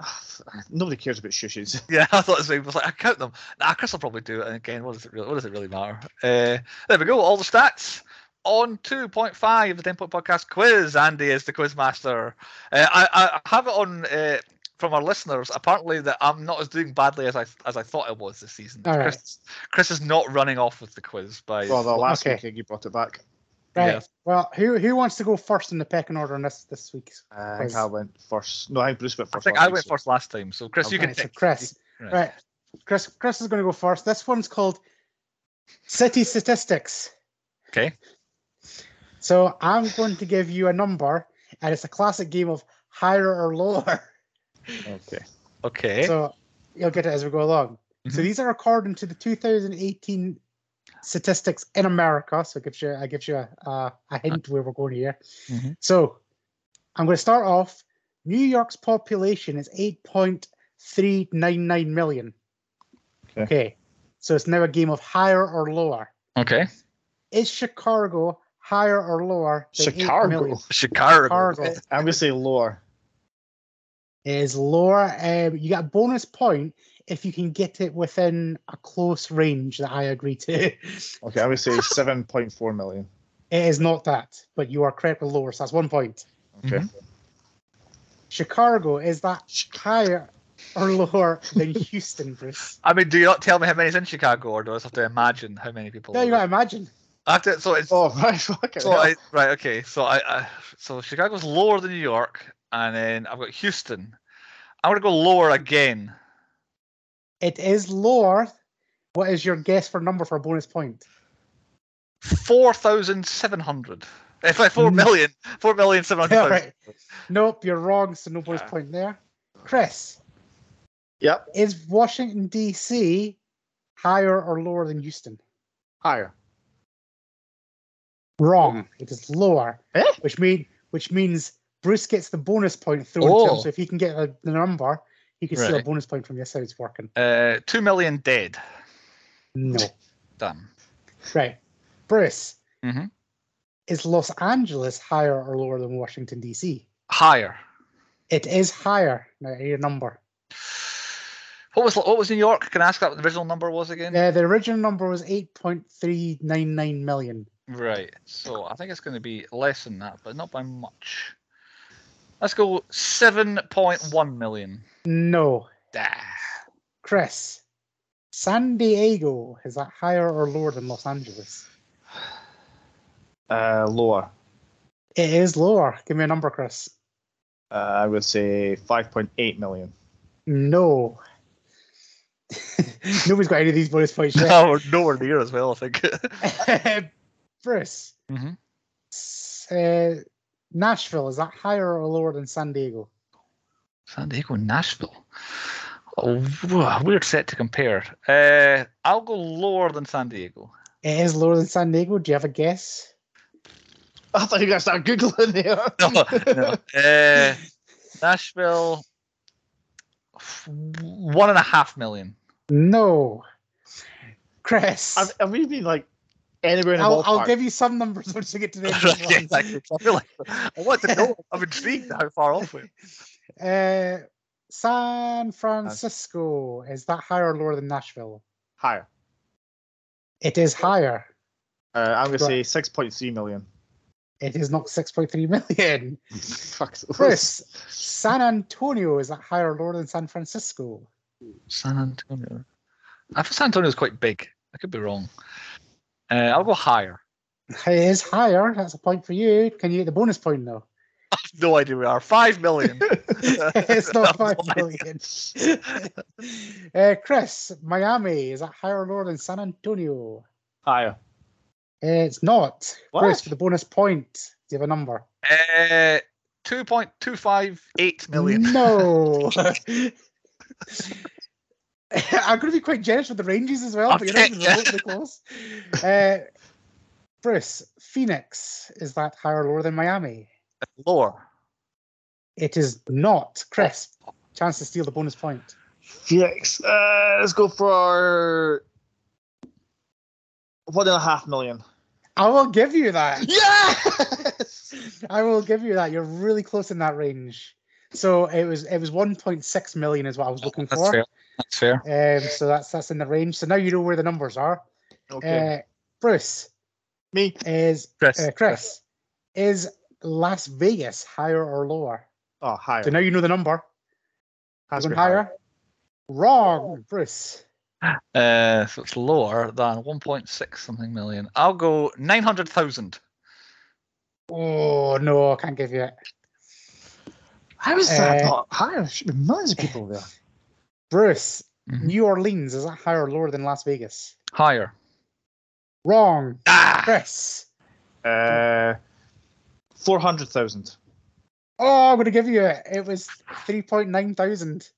"Ah, "Nobody cares about shushes." Yeah, I thought the same. I was like, I count them. Nah, Chris will probably do it. And again, what does it really? What does it really matter? Uh, there we go. All the stats on 2.5, the 10 point podcast quiz. Andy is the quiz master. Uh, I, I have it on uh, from our listeners. Apparently, that I'm not as doing badly as I as I thought I was this season. All right. Chris, Chris is not running off with the quiz by. Well, the last Okay. week you brought it back. Right. Yeah. Well, who who wants to go first in the pecking order on this this week? I think I went first. No, I think Bruce went I first. think last I week, went so- first last time. So Chris, you Okay, can so pick. Chris. Right. Right. Chris Chris is going to go first. This one's called City Statistics. Okay. So I'm going to give you a number, and it's a classic game of higher or lower. Okay. Okay. So you'll get it as we go along. So Mhm. these are according to the 2018 statistics in America. So it gives you, I gives you a, a, a hint where we're going here. Mhm. So I'm going to start off. New York's population is 8.399 million. Okay. okay. So it's now a game of higher or lower. Okay. Is Chicago higher or lower than 8 Chicago? million? Chicago. Chicago I'm gonna say lower. Is lower. Um, you get a bonus point if you can get it within a close range that I agree to. Okay, I would say 7.4 million. It is not that, but you are correctly lower, so that's one point. Okay. Mhm. Chicago is that higher or lower than Houston, Bruce? I mean, do you not tell me how many's in Chicago, or do I just have to imagine how many people? Yeah, you there? gotta imagine. I have to, so it's Oh right, fucking so. I, right. Okay, so I, I so Chicago's lower than New York, and then I've got Houston. I'm gonna go lower again. It is lower. What is your guess for number for a bonus point? Four thousand seven hundred. It's like four Mm. million. Four million seven hundred Yeah, right. Nope, you're wrong, so no bonus Ah. point there. Chris, Yep, is Washington DC higher or lower than Houston? higher. Wrong. It is lower, Eh? which mean which means Bruce gets the bonus point thrown to Oh. him. So if he can get the, the number, he can steal a bonus point from you. How it's working. Uh, two million dead. No. Done. Right. Bruce, Mhm. is Los Angeles higher or lower than Washington DC? Higher. It is higher. Now your number. What was what was New York? Can I ask what the original number was again? Uh, the original number was eight point three nine nine million. Right. So I think it's going to be less than that, but not by much. Let's go seven point one million. No. Ah. Chris, San Diego is that higher or lower than Los Angeles? Uh, lower. It is lower. Give me a number, Chris. Uh, I would say five point eight million. No. Nobody's got any of these bonus points yet. No, we're nowhere near as well. I think. Bruce, Mhm. uh, Nashville is that higher or lower than San Diego? San Diego, Nashville. Oh, wha- weird set to compare. Uh, I'll go lower than San Diego. It is lower than San Diego. Do you have a guess? I thought you were going to start Googling there. No, no. Uh, Nashville, one and a half million. No. Chris, Have, have we been like anywhere in the I'll, I'll give you some numbers once you get to the end. Yeah, of the ones. exactly. I feel like I want to know. I'm intrigued how far off we're. Uh, San Francisco. Is that higher or lower than Nashville? Higher. It is higher. Uh, I'm going to Right. say 6.3 million. It is not 6.3 million. Fuck. Chris, San Antonio. Is that higher or lower than San Francisco? San Antonio. I thought San Antonio is quite big. I could be wrong. Uh, I'll go higher. It is higher. That's a point for you. Can you get the bonus point though? No idea we are. Five million. it's not five million. uh, Chris, Miami. Is that higher or lower than San Antonio? Higher. It's not. What? Chris, for the bonus point, do you have a number? Uh, two point two five eight million. No. I'm going to be quite generous with the ranges as well, but you're not Okay, even yeah. remotely close. Uh, Bruce, Phoenix, is that higher or lower than Miami? Lower. It is not. Chris, chance to steal the bonus point. Phoenix. Uh, let's go for one and a half million. I will give you that. Yes. I will give you that. You're really close in that range. So it was it was 1.6 million is what I was looking That's for. fair. That's fair. Um, so that's that's in the range. So now you know where the numbers are. Okay. Uh, Bruce Me. is Chris. uh, Chris is Las Vegas higher or lower? Oh, higher. So now you know the number. Has Going to be higher. Wrong, Bruce. Uh, so it's lower than 1.6 something million. I'll go 900,000. Oh no, I can't give you it. How is that Uh, not higher? There should be millions of people there. Bruce, Mhm. New Orleans is that higher or lower than Las Vegas? Higher. Wrong, Ah! Chris. Uh, four hundred thousand. Oh, I'm going to give you it. It was 3.9 thousand.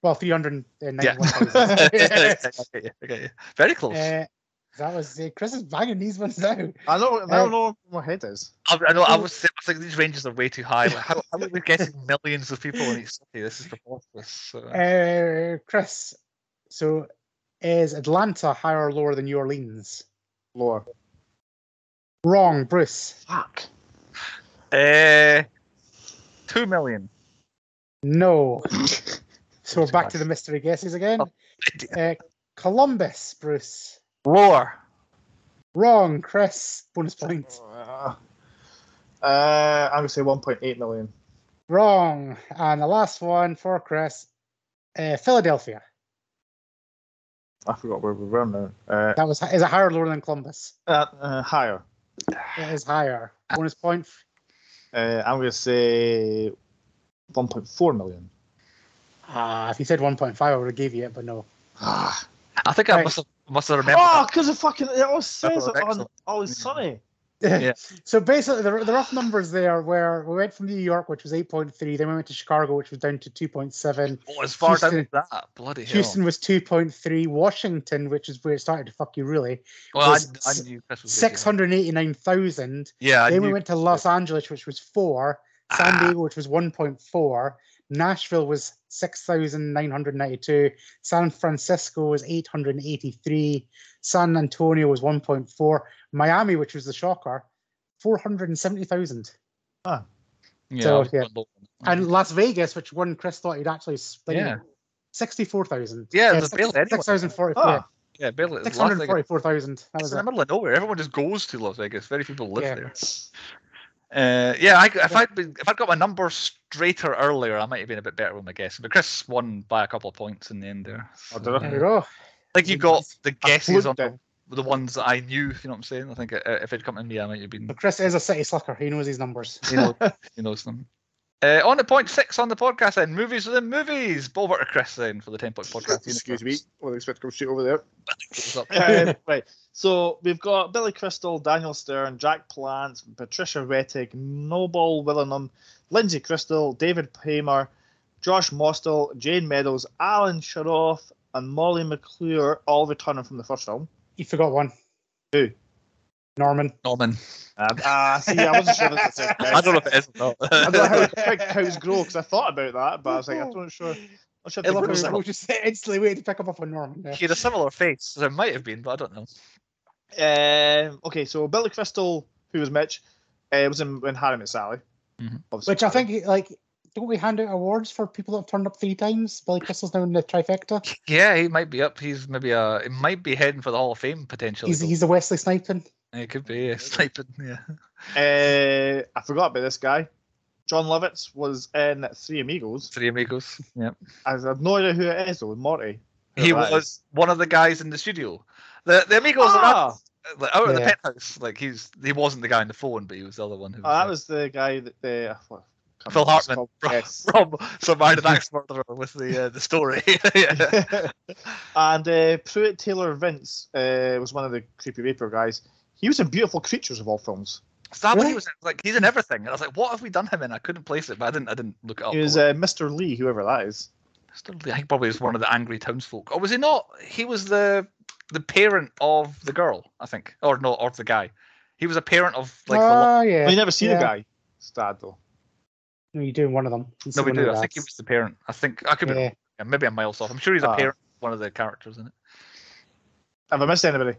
Well, 391,000. okay, okay, okay. Very close. Uh, that was uh, Chris is banging these ones now. I know. I Uh, don't know where my head is. I, I know. I was, I was thinking these ranges are way too high. Like, how, how are we getting millions of people in each city? This is preposterous. So, Uh, Chris, so is Atlanta higher or lower than New Orleans? Lower. Wrong, Bruce. Fuck. uh, two million. No. So we're back to the mystery guesses again. Oh. Uh, Columbus, Bruce. Lower. Wrong, Chris. Bonus point. Uh, uh, I'm gonna say one point eight million. Wrong. And the last one for Chris. Uh, Philadelphia. I forgot where we were now. Uh, That was is it higher or lower than Columbus? uh, uh, higher. It is higher. Bonus point. Uh, I'm gonna say one point four million. Ah, if you said 1.5, I would have gave you it, but no. Ah, I think I Right. must have must have remembered. oh, because it fucking it always says it on excellent. Always Sunny. Yeah. So basically, the, the rough numbers there were we went from New York, which was 8.3, then we went to Chicago, which was down to 2.7. Oh, as far down as that. Bloody hell. Houston was 2.3. Washington, which is where it started to fuck you really, well, I, was I s- knew was way too high. 689,000. Yeah, I Then knew. we went to Los Angeles, which was 4. San Ah. Diego, which was 1.4. Nashville was 6,992. San Francisco was 883. San Antonio was 1.4. Miami, which was the shocker, 470,000. yeah, so, yeah. going low on that one. And Las Vegas, which one Chris thought he'd actually split, Yeah. 64,000. Yeah, Yeah, there's barely anyone. 6,044. Ah, yeah, barely. Las Vegas- 644,000. That It's in the middle of nowhere. Everyone just goes to Las Vegas. Very few people live Yeah. there. Uh, yeah, I, if I'd been, if I'd got my numbers straighter earlier, I might have been a bit better with my guess. But Chris won by a couple of points in the end there. Oh, So, I? There yeah. we go. I think you got the guesses on the, the ones that I knew. You know what I'm saying? I think uh, if it'd come to me, I might have been. But Chris is a city slicker. He knows his numbers. You know, he knows them. Uh, on to point six on the podcast then, movies within movies. Over to Chris then for the ten point podcast. Excuse me. universe. Well, expect to go straight over there. Um, right. So we've got Billy Crystal, Daniel Stern, Jack Palance, Patricia Wettig, Noble Willingham, Lindsay Crystal, David Paymer, Josh Mostel, Jayne Meadows, Alan Charof, and Molly McClure, all returning from the first film. You forgot one. Who? Norman. Norman. Uh, ah, see, I wasn't sure that's the same I don't know if it is or not. I don't know how quick cows grow because I thought about that, but I was like, I don't sure. I'm sure It they looked like- I similar. was just instantly waiting to pick up off on Norman. Yeah. he had a similar face. So it might have been, but I don't know. Um, okay, so Billy Crystal, who was Mitch, uh, was in when Harry Met Sally. Mhm. Which I Harry. think, like, don't we hand out awards for people that have turned up three times? Billy Crystal's now in the trifecta. Yeah, he might be up. He's maybe a. He might be heading for the Hall of Fame potentially. He's he's a Wesley Sniping. It could be yeah, sniping. Yeah. Uh, I forgot about this guy. Jon Lovitz was in Three Amigos. Three Amigos. Yeah. I have no idea who it is though. Morty. He was is. one of the guys in the studio. The the Amigos are Ah, at- like, out of the penthouse. Like he's he wasn't the guy on the phone, but he was the other one who. oh, that Was, was the guy that the. what- Phil remember what it's Hartman called. from, Yes. from Survived an Axe Murderer with the uh, the story. yeah. and uh, Pruitt Taylor Vince uh, was one of the creepy raper guys. He was in Beautiful Creatures of all films. So that one Really? he was in, like he's in everything. And I was like, what have we done him in? I couldn't place it, but I didn't. I didn't look it up. He was uh, Mr. Lee, whoever that is. Still, I think probably was one of the angry townsfolk. Or was he not? He was the the parent of the girl, I think, or no, or the guy. He was a parent of like the. lo- oh, yeah. Well, you never see yeah. the guy. Sad though. No, you're doing one of them. You No, we do. the I think he was the parent. I think I could be. Yeah. wrong. Yeah, maybe I'm miles off. I'm sure he's a Ah. parent. of One of the characters in it. Have I missed anybody?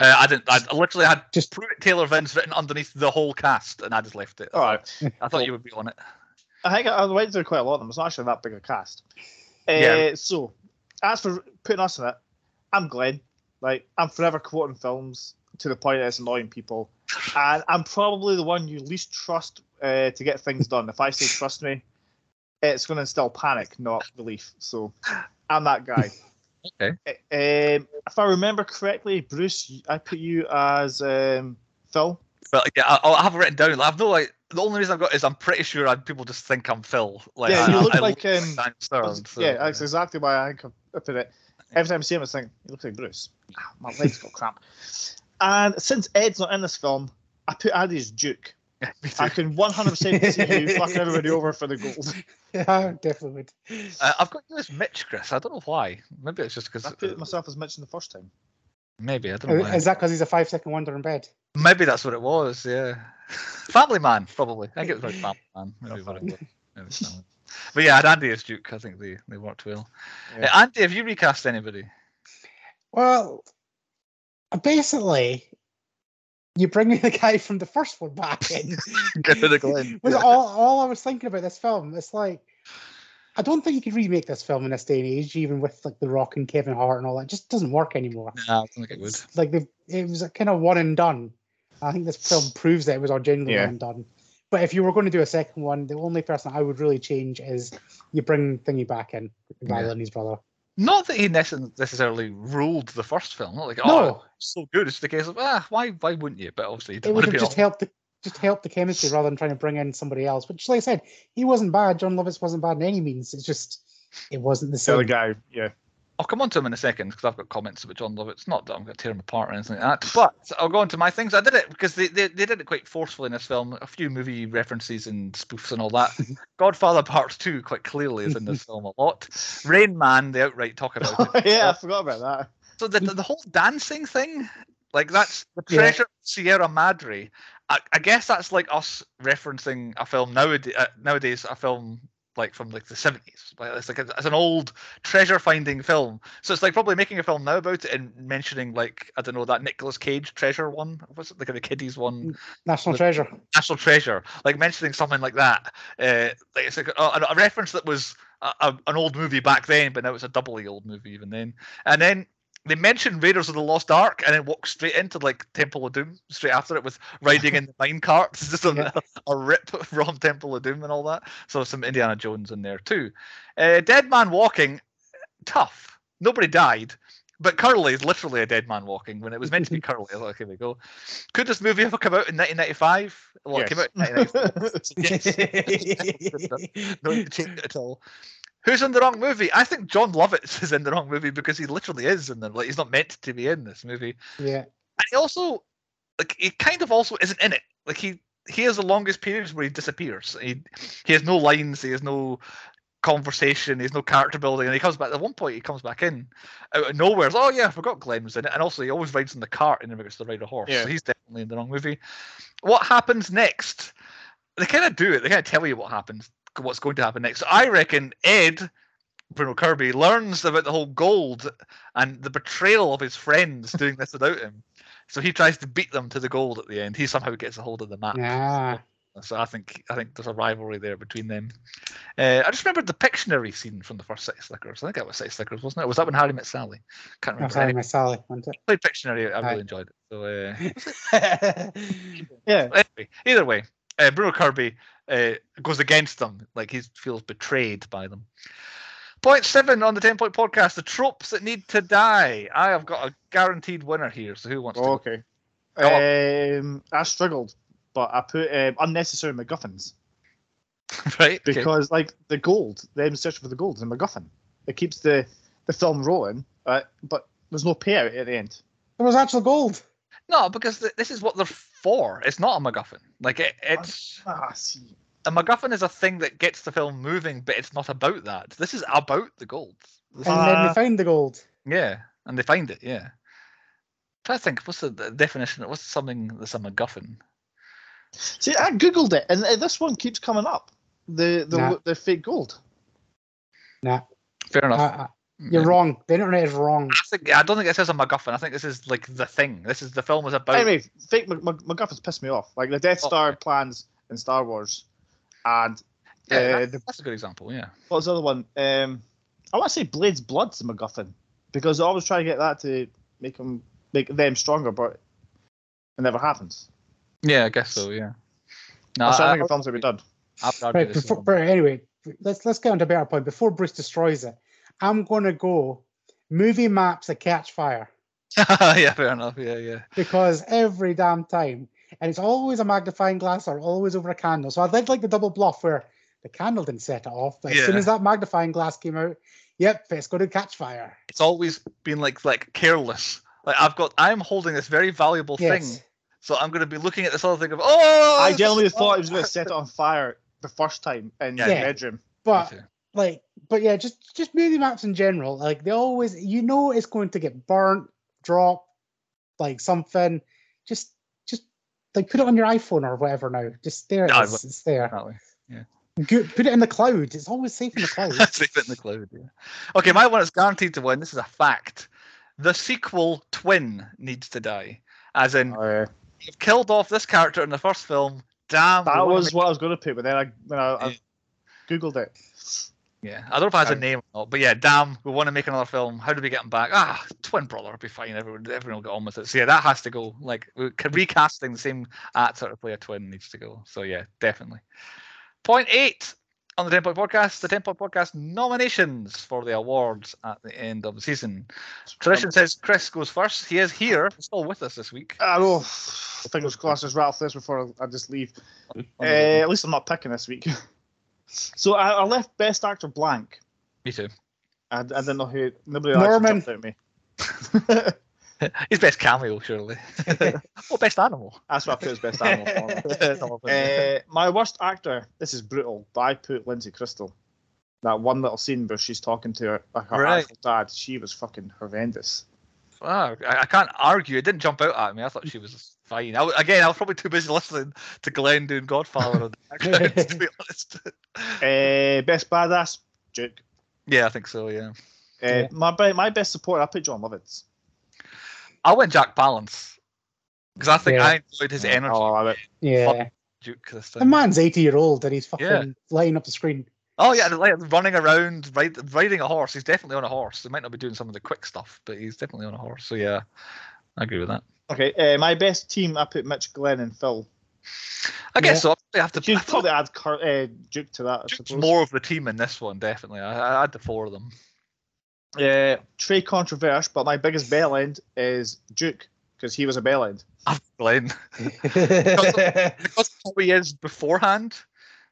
Uh, I didn't. I literally had Just- Pruitt Taylor Vince written underneath the whole cast, and I just left it. All right. I thought you would be on it. I think I, I went through quite a lot of them. It's not actually that big a cast. Uh, Yeah. So, as for putting us in it, I'm Glenn. Like, I'm forever quoting films to the point that it's annoying people. And I'm probably the one you least trust uh, to get things done. If I say trust me, it's going to instill panic, not relief. So, I'm that guy. Okay. Um, if I remember correctly, Bruce, I put you as um, Phil. But yeah, I, I have it written down. I've no like. The only reason I've got is I'm pretty sure I, people just think I'm Phil. Like, Yeah, you I- look I like, um, Daniel Stern, so, yeah, that's exactly why I think I put it. Every time I see him, I think he looks like Bruce. Ah, My legs got cramp. And since Ed's not in this film, I put Andy as Duke. Yeah, me I can 100% see you fucking everybody over for the gold. Yeah, I definitely would. Uh, I've got you as Mitch, Chris. I don't know why. Maybe it's just because I because. put myself as Mitch in the first time. Maybe I don't know. Why. Is that because he's a five second wonder in bed? Maybe that's what it was. Yeah, Family Man, probably. I think it was like Family Man. Maybe what it was. Maybe it's Family- But yeah, I had Andy as Duke. I think they, they worked well. Yeah. Uh, Andy, have you recast anybody? Well, basically, you bring me the guy from the first one back in. Get rid of Glenn. was Yeah. all, all I was thinking about this film. It's like, I don't think you could remake this film in this day and age, even with like The Rock and Kevin Hart and all that. It just doesn't work anymore. Nah, I don't think it would. It's like they it was a kind of one and done. I think this film proves that it was all genuinely Yeah. one and done. But if you were going to do a second one, the only person I would really change is you bring Thingy back in, Viola Yeah. and his brother. Not that he necess- necessarily ruled the first film. Not like, oh, it's so good. It's the case of, ah, why why wouldn't you? But obviously, you it don't would have just helped the just helped the chemistry rather than trying to bring in somebody else. Which, like I said, he wasn't bad. Jon Lovitz wasn't bad in any means. It's just it wasn't the The other same. guy, yeah. I'll come on to him in a second because I've got comments about Jon Lovitz. Not that I'm going to tear him apart or anything like that, but I'll go on to my things. I did it because they, they, they did it quite forcefully in this film. A few movie references and spoofs and all that. Godfather Part 2 quite clearly is in this film a lot. Rain Man, they outright talk about it. yeah, I forgot about that. So the, the, the whole dancing thing, like that's the Yeah. treasure of Sierra Madre. I, I guess that's like us referencing a film nowadays, uh, nowadays a film like from like the 70s like it's like a, it's an old treasure finding film. So it's like probably making a film now about it and mentioning like i don't know that Nicolas cage treasure one what's it like the kiddies one? National But- treasure. national treasure like mentioning something like that uh like it's like a, a, reference that was a, an old movie back then but now it's a doubly old movie even then. And then they mentioned Raiders of the Lost Ark and then walk straight into like Temple of Doom straight after it with riding in the mine carts, just a, Yeah. a rip from Temple of Doom and all that. So some Indiana Jones in there too. Uh, Dead Man Walking, tough. Nobody died, but Curly is literally a dead man walking when it was meant to be Curly. I was like, here we go. Could this movie ever come out in 1995? Well, it came out in 1995. yes. no need to change it at all. Who's in the wrong movie? I think Jon Lovitz is in the wrong movie because he literally is in the like he's not meant to be in this movie. yeah. And he also like he kind of also isn't in it. Like he he has the longest periods where he disappears. He he has no lines, he has no conversation. There's no character building, and he comes back. At one point, he comes back in out of nowhere. It's, oh yeah, I forgot Glenn was in it, and also he always rides in the cart and never gets to ride a horse. Yeah. So he's definitely in the wrong movie. What happens next? They kind of do it. They kind of tell you what happens, what's going to happen next. So I reckon Ed. Bruno Kirby learns about the whole gold and the betrayal of his friends doing this without him. So he tries to beat them to the gold at the end. He somehow gets a hold of the map. Yeah. So I think I think there's a rivalry there between them. Uh, I just remembered the Pictionary scene from the first City Slickers. I think that was City Slickers, wasn't it? Was that when Harry met Sally? Can't remember. Anyway, my Sally. wasn't it? I played Pictionary. I Aye. really enjoyed it. So uh, Yeah. anyway, either way, uh, Bruno Kirby uh, goes against them, like he feels betrayed by them. Point seven on the ten point podcast: the tropes that need to die. I have got a guaranteed winner here. So who wants to? Oh, go? okay. Um, I struggled, but I put um, unnecessary MacGuffins right? okay. because, like, the gold, them searching for the gold is a MacGuffin. It keeps the the film rolling, uh, but there's no payout at the end. There was actual gold. No, because th- this is what they're for. It's not a MacGuffin. Like it, it's Ah, see. a MacGuffin is a thing that gets the film moving, but it's not about that. This is about the gold. This And is- then Uh, they found the gold. yeah, and they find it. Yeah. Try to think. What's the, the definition? What's something that's a MacGuffin? See, I googled it, and uh, this one keeps coming up. The the Nah. the fake gold. Nah, Fair uh, enough. You're Yeah. wrong. The internet is wrong. I, think, I don't think it says a MacGuffin. I think this is like the thing. This is the film is about. Anyway, fake Mac- Mac- MacGuffins piss me off. Like the Death Oh. Star plans in Star Wars, and yeah, uh, that's, the, that's a good example. Yeah. what was the other one? Um, I want to say Blade's Blood's a MacGuffin because they always try to get that to make them make them stronger, but it never happens. Yeah, I guess so. Yeah. No, I, I I, think the films that we done. I would argue Right, this before, but anyway, let's let's get on to a better point. Before Bruce destroys it, I'm gonna go movie maps that catch fire yeah, fair enough. Yeah, yeah. because every damn time, and it's always a magnifying glass or always over a candle. So I did like the double bluff where the candle didn't set it off, but as soon as that magnifying glass came out, yep, it's going to catch fire. It's always been like like careless. Like I've got, I'm holding this very valuable Yes. thing, so I'm going to be looking at this other thing of oh. I this genuinely thought it was going to set it on fire the first time in Yeah. the bedroom. But too. Like but yeah just just movie maps in general like they always you know it's going to get burnt drop like something just just like put it on your iphone or whatever now just there it No, is it's there Yeah. Good, put it in the cloud it's always safe in the cloud Save it in the cloud. Yeah. Okay, my one is guaranteed to win. This is a fact. The sequel twin needs to die. As in, Uh, you've killed off this character in the first film. Damn. that was what I was going to put, but then I when I, I googled it. Yeah, I don't know if it has a name or not, but yeah, damn, we want to make another film. How do we get him back? Ah, twin brother will be fine. Everyone, everyone will get on with it. So yeah, that has to go. Like we- recasting the same actor to play a twin needs to go. So yeah, definitely. Point eight on the Ten Point Podcast. The Ten Point Podcast nominations for the awards at the end of the season. Tradition says Chris goes first. He is here, still with us this week. I know. Fingers crossed, there's Ralph this before I just leave. Uh, at least I'm not picking this week. so I, I left Best Actor blank. Me too. I, I didn't know who. Nobody Norman. actually jumped out at me. His best cameo, surely. oh, best animal. That's what I put as Best Animal. uh, my worst actor. This is brutal, but I put Lindsay Crystal. That one little scene where she's talking to her, her Right. actual dad. She was fucking horrendous. Wow, I, I can't argue. It didn't jump out at me. I thought she was fine. I, w- again, I was probably too busy listening to Glenn doing Godfather in the background, to be honest. Uh, best badass, Duke. Yeah, I think so. Yeah, Uh, Yeah. My my best support. I put Jon Lovitz. I went Jack Palance because I think Yeah. I enjoyed his energy. Oh, I love it. yeah Duke this the man's 80 year old and he's fucking Yeah. lighting up the screen Oh yeah, like running around, ride, riding a horse. He's definitely on a horse. He might not be doing some of the quick stuff, but he's definitely on a horse. So yeah, I agree with that. Okay, uh, my best team. I put Mitch, Glenn, and Phil. I guess Yeah. so. I probably have to. You'd probably add Kurt, uh, Duke to that. I Duke's suppose. more of the team in this one, definitely. I, I had the four of them. Uh, Trey controversial, but my biggest bell end is Duke because he was a bell end. I've Glenn. because of how he is beforehand,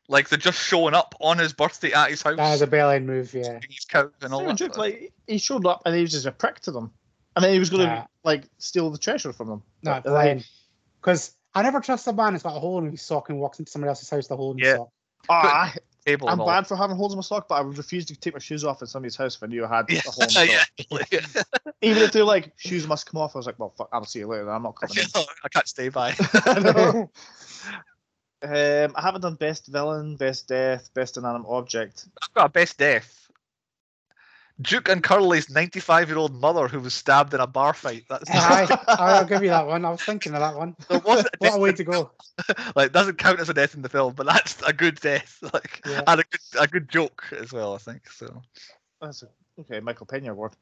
like they're just showing up on his birthday at his house, that was a bell move yeah his cows and all that. with Duke, stuff. like he showed up and he was just a prick to them, and then he was going to Nah. like steal the treasure from them. not But, like, because I never trust a man who's got a hole in his sock and walks into somebody else's house with a hole in his Yeah. sock. oh, I, table. I'm bad for having holes in my sock, but I would refuse to take my shoes off in somebody's house if I knew I had Yeah, a hole in my sock. yeah. Even if they're like, shoes must come off, I was like, well, fuck, I'll see you later. I'm not coming. I can't stay by. I. Um, I haven't done best villain, best death, best inanimate object. I've got a best death. Duke and Curly's 95-year-old mother who was stabbed in a bar fight. That's Aye, I'll give you that one. I was thinking of that one. So was it a What a way to go. like doesn't count as a death in the film, but that's a good death. Like Yeah. and a good a good joke as well, I think. So That's a, okay, Michael Pena award.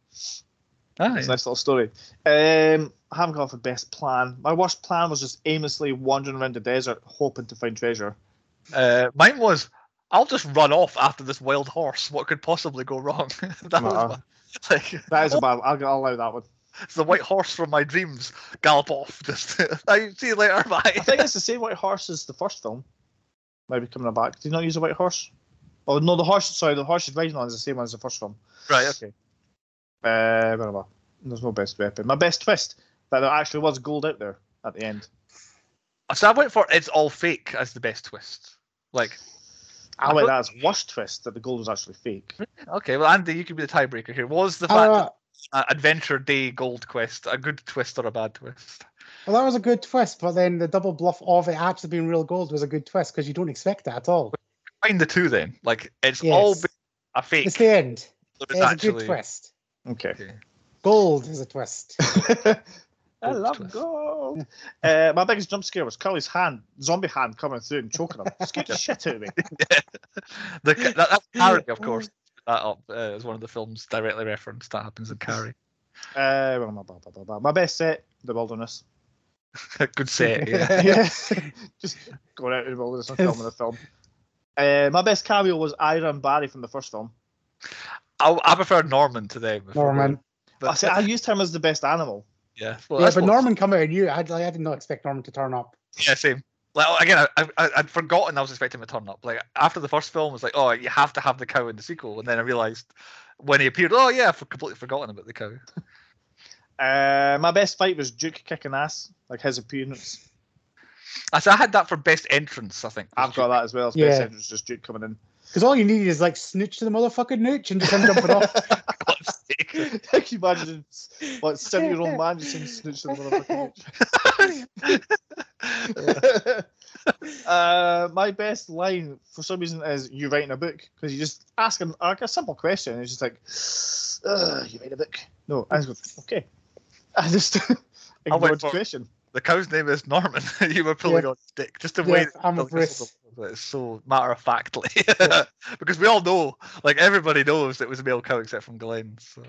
Aye. It's a nice little story. Um, I haven't gone for best plan. My worst plan was just aimlessly wandering around the desert hoping to find treasure. Uh, mine was I'll just run off after this wild horse. What could possibly go wrong? that was Wow. my, like That is a bad. I'll, I'll allow that one. it's the white horse from my dreams. Gallop off. Just I see you later. Bye. I think it's the same white horse as the first film. Maybe coming back. Did you not use a white horse? Oh no, the horse. Sorry, the horse is riding on is the same one as the first film. right. Okay. Uh, where am I? There's no best weapon. My best twist that there actually was gold out there at the end. So I went for it's all fake as the best twist. Like I went that as worst twist that the gold was actually fake. okay, well Andy, you can be the tiebreaker here. Was the Uh, fact well, that, uh, Adventure Day Gold Quest a good twist or a bad twist? Well, that was a good twist, but then the double bluff of it actually being real gold was a good twist because you don't expect that at all. Find the two then. Like it's all Yes. been a fake. It's the end. but It's it's a good twist. Okay. okay. Gold is a twist. I love twist. gold. Uh, my biggest jump scare was Curly's hand, zombie hand coming through and choking him. Scared the shit out of me. the, that, that's Carrie, of course. That up uh, as one of the films directly referenced. That happens in Carrie. Uh, well, my, blah, blah, blah, blah. my best set, The Wilderness. good set. Yeah. yeah. Just going out in the wilderness and filming the film. Uh, my best cameo was Ira and Barry from the first film. I, I prefer Norman to them. Norman. But I, said, I used him as the best animal. yeah, well, yeah, but what- Norman come out and you, I, like, I did not expect Norman to turn up. Yeah, same. Like oh, again, I, I I'd forgotten I was expecting him to turn up. Like after the first film, it was like, oh, you have to have the cow in the sequel, and then I realized when he appeared, oh yeah, I've completely forgotten about the cow. Uh, my best fight was Duke kicking ass, like his appearance. I so I had that for best entrance. I think. I've got that as well. As Yeah. best entrance, just Duke coming in. Because all you need is like snooch to the motherfucking nooch and just him jumping off. God's sake. Can you imagine what seven year old man just saying snooch to the motherfucking uh, my best line for some reason is you writing a book because you just ask him like a simple question and it's just like you write a book no I just go okay I just ignored the for- question the cow's name is Norman. you were pulling Yeah. on his dick. Just the Yeah, way that I'm a Bruce. It's so matter of factly. because we all know, like everybody knows it was a male cow except from Glenn. So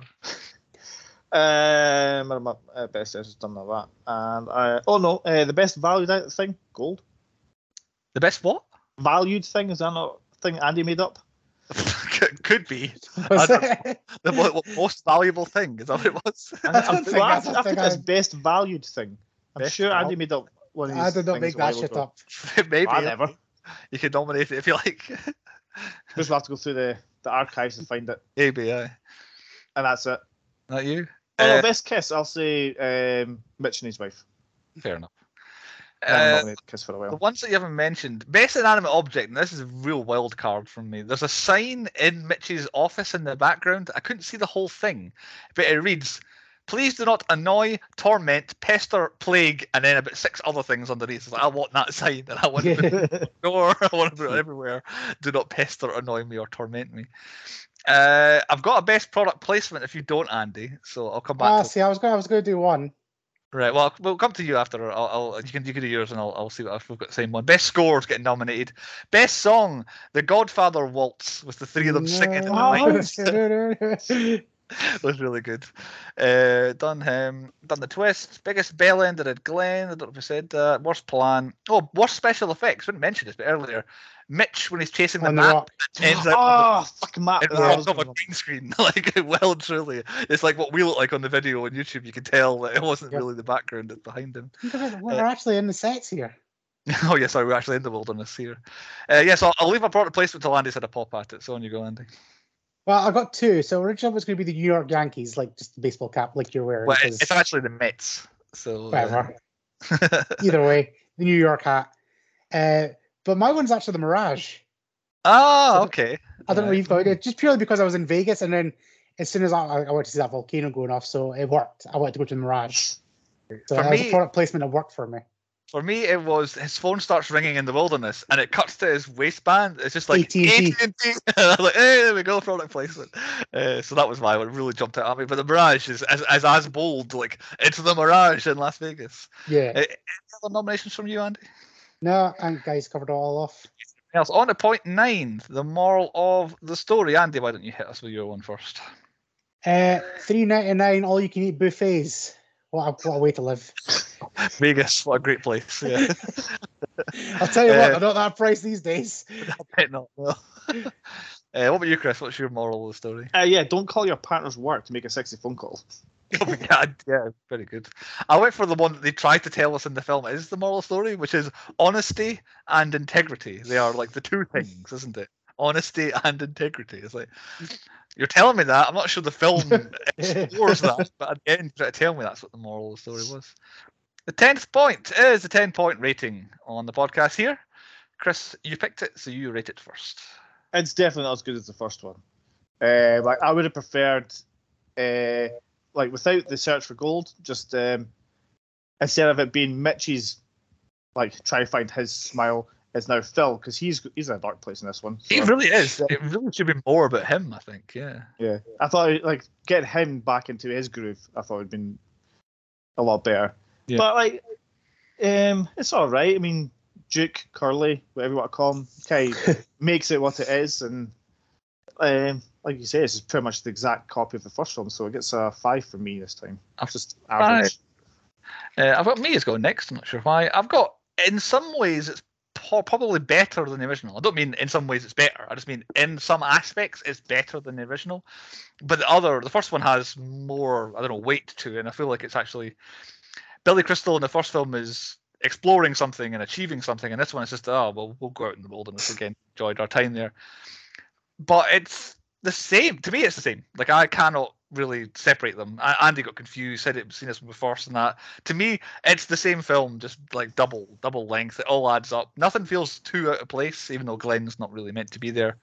um my, my uh, best is done like that and I oh no uh, the best valued thing gold the best what? valued thing is that not a thing Andy made up Could- Could be Was don't- it? the most valuable thing. Is that what it was? I, don't I, think well, I, that's think thing I- best valued thing I'm Best sure Andy val- made up one of these I did not make that shit up. Maybe I never. You can nominate it if you like. Just have to go through the, the archives and find it, Maybe, yeah. and that's it. Not you. Oh, Uh, best kiss. I'll say um, Mitch and his wife. Fair enough. Uh, kiss for a while. the ones that you haven't mentioned, best inanimate object, and this is a real wild card from me. There's a sign in Mitch's office in the background. I couldn't see the whole thing, but it reads, "Please do not annoy, torment, pester, plague," and then about six other things underneath. It's like, I want that sign, and I want to put it on the door. I want to put it everywhere. Do not pester, annoy me, or torment me. Uh, I've got a best product placement if you don't, Andy. So I'll come back. Ah, to see, I was going, I was going to do one. Right. Well, we'll come to you after. I'll, I'll you can you can do yours, and I'll, I'll see what if we've got the same one. Best scores getting nominated. Best song, The Godfather Waltz, with the three of them singing in the. mic. was really good. Uh, done him. Done the twist. Biggest bell ender at Glenn. I don't know if I said that. Worst plan. Oh, worst special effects. Wouldn't mention this, but earlier, Mitch when he's chasing the On the map rock. ends up. Oh, fucking Matt. It that was was off a green screen, like well truly. It's like what we look like on the video on YouTube. You can tell that it wasn't Yep. really the background that's behind him. We're actually in the sets here. Oh yeah, sorry, we're actually in the wilderness here. Uh, yes, I'll, I'll leave my product placement till Andy's had a pop at it. So on you go, Andy. Well, I got two. So originally it was going to be the New York Yankees, like just the baseball cap, like you're wearing. Well, it's actually the Mets. So uh. Either way, the New York hat. Uh, but my one's actually the Mirage. Ah, okay. I don't know Right. you've got it. Just purely because I was in Vegas and then as soon as I, I went to see that volcano going off, so it worked. I wanted to go to the Mirage. So For that was a product placement that worked for me. For me, it was his phone starts ringing in the wilderness, and it cuts to his waistband. It's just like AT&T. AT&T. I was like, hey, there we go, product placement. Uh, so that was why it really jumped out at me. But the Mirage is as as, as bold, like it's the Mirage in Las Vegas. Yeah. Uh, any other nominations from you, Andy? No, I think guys covered it all off. Else on to point nine, the moral of the story. Andy, why don't you hit us with your one first? Uh, three ninety nine, all you can eat buffets. What a, what a way to live! Vegas, what a great place. Yeah, I'll tell you what, Uh, they're not that price these days. I bet not. no. uh, what about you, Chris? What's your moral of the story? Uh, yeah, don't call your partner's work to make a sexy phone call. Oh my God, yeah, very good. I went for the one that they tried to tell us in the film is the moral story, which is honesty and integrity. They are like the two things, isn't it? Honesty and integrity. It's like you're telling me that. I'm not sure the film explores that, but at the end, you try to tell me that's what the moral of the story was. The tenth point is the ten point rating on the podcast here. Chris, you picked it, so you rate it first. It's definitely not as good as the first one. Uh, like I would have preferred, uh, like without the search for gold, just um, instead of it being Mitch's, like try to find his smile, it's now Phil because he's he's in a dark place in this one. He really is. It really should be more about him, I think. Yeah. yeah, I thought like getting him back into his groove, I thought would been a lot better. Yeah. But like, um, it's all right. I mean, Duke, Curly, whatever you want to call him, kind of makes it what it is, and um, like you say, it's pretty much the exact copy of the first film, so it gets a five for me this time. A just average. Uh, I've got me as going next. I'm not sure why. I've got in some ways it's po- probably better than the original. I don't mean in some ways it's better. I just mean in some aspects it's better than the original. But the other, the first one has more I don't know weight to it, and I feel like it's actually Billy Crystal in the first film is exploring something and achieving something, and this one is just oh well we'll go out in the wilderness again. Enjoyed our time there. But it's the same to me. It's the same. Like I cannot really separate them. Andy got confused, said it seen this one before and that. To me, it's the same film, just like double double length. It all adds up. Nothing feels too out of place, even though Glenn's not really meant to be there.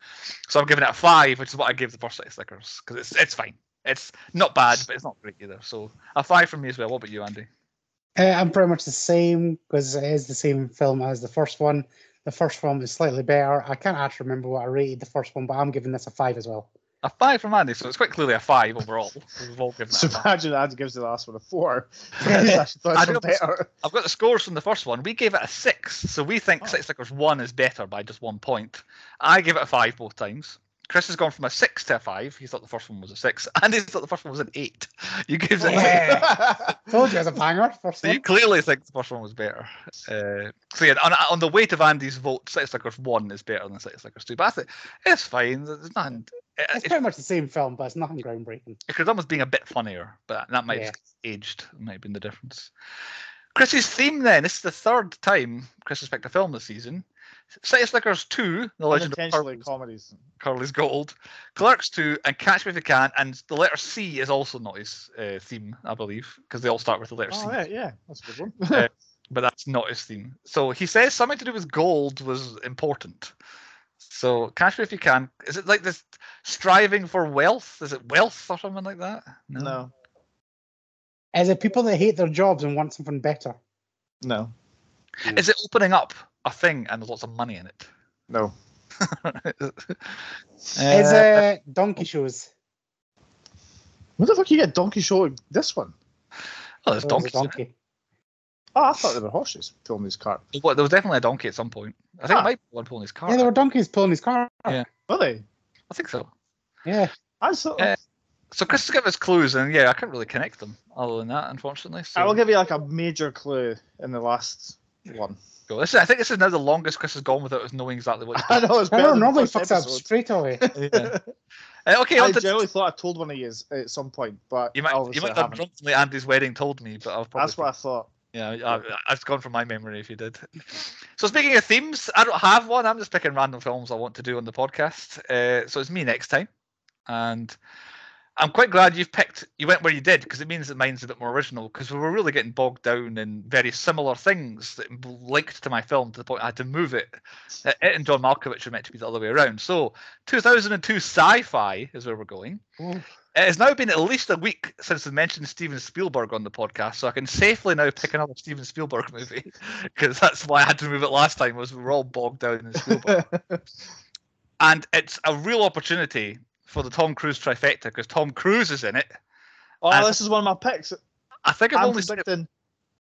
So I'm giving it a five, which is what I gave the first City Slickers because it's it's fine. It's not bad, but it's not great either. So a five from me as well. What about you, Andy? Uh, I'm pretty much the same because it is the same film as the first one. The first one is slightly better. I can't actually remember what I rated the first one, but I'm giving this a five as well. A five from Andy, so it's quite clearly a five overall. We've all given it So a imagine Andy gives the last one a four. He's I don't care. I've got the scores from the first one. We gave it a six, so we think Oh. City Slickers one is better by just one point. I gave it a five both times. Chris has gone from a six to a five. He thought the first one was a six, and he thought the first one was an eight. You give it. Yeah. Told you was a banger. First So you clearly think the first one was better. Uh, so yeah, on, on the weight of Andy's vote, City Slickers one is better than City Slickers two. But I think it's fine. There's nothing. It, It's it, pretty much the same film, but it's nothing groundbreaking. it could almost being a bit funnier, but that might Yeah. have aged. Might have been the difference. Chris's theme then. This is the third time Chris has picked a film this season. City Slickers 2, The Legend of Unintentionally Curly's, comedies. Curly's Gold, Clerks 2, and Catch Me If You Can. And the letter C is also not his uh, theme, I believe, because they all start with the letter C. Oh yeah, yeah, that's a good one. Uh, but that's not his theme. So he says something to do with gold was important. So catch me if you can. Is it like this striving for wealth? Is it wealth or something like that? no, Is it people that hate their jobs and want something better? no, Is it opening up a thing and there's lots of money in it? no. Is Uh, it donkey shows? What the fuck you get donkey show this one? oh, there's Or is it donkeys. donkey. Oh, I thought they were horses pulling this cart. Well, there was definitely a donkey at some point. I think Ah. it might be one pulling his car. Yeah, there were donkeys pulling his car. Yeah. Were they? I think so. Yeah. I thought. Uh, So Chris has given us clues, and yeah, I couldn't really connect them other than that, unfortunately. So I will give you like a major clue in the last one. Go. This is, I think this is now the longest Chris has gone without us knowing exactly what. I know it's I better know, than normally first fucks up straight away. Yeah. Uh, okay, I on to, generally thought I told one of you at some point, but you might you might have haven't. drunkenly Andy's wedding told me, but I've probably That's what I thought. Yeah, I, I've gone from my memory if you did. So speaking of themes, I don't have one. I'm just picking random films I want to do on the podcast. Uh, so it's me next time, and I'm quite glad you've picked. You went where you did because it means that mine's a bit more original. Because we were really getting bogged down in very similar things that linked to my film to the point I had to move it. Uh, It and John Malkovich were meant to be the other way around. So 2002 sci-fi is where we're going. It has now been at least a week since I mentioned Steven Spielberg on the podcast, so I can safely now pick another Steven Spielberg movie because that's why I had to move it last time. Was we were all bogged down in Spielberg, and it's a real opportunity for the Tom Cruise trifecta because Tom Cruise is in it. oh, And- this is one of my picks. I think I've I'm only seen it.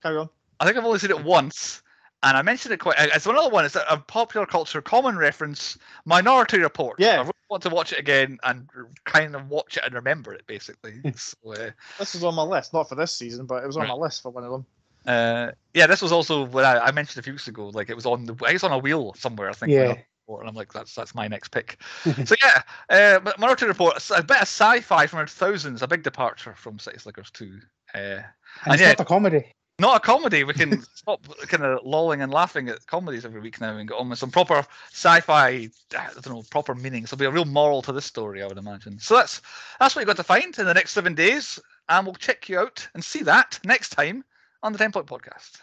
Carry on. I think I've only seen it once, and I mentioned it quite. It's another one. It's a, a popular culture common reference. Minority Report. Yeah. I really want to watch it again and kind of watch it and remember it basically. so, uh, This is on my list, not for this season, but it was on Right. my list for one of them. Uh, yeah, this was also what I, I mentioned a few weeks ago. Like it was on the, I guess on a wheel somewhere. I think. when I Yeah. It, And I'm like, that's that's my next pick. so yeah, uh, Minority Report, a bit of sci-fi from the thousands, a big departure from City Slickers too. Uh, And And it's yeah. not a comedy. not a comedy. We can stop kind of lolling and laughing at comedies every week now and get on with some proper sci-fi. I don't know, proper meanings. There'll be a real moral to this story, I would imagine. So that's that's what you've got to find in the next seven days, and we'll check you out and see that next time on the Ten Point Podcast.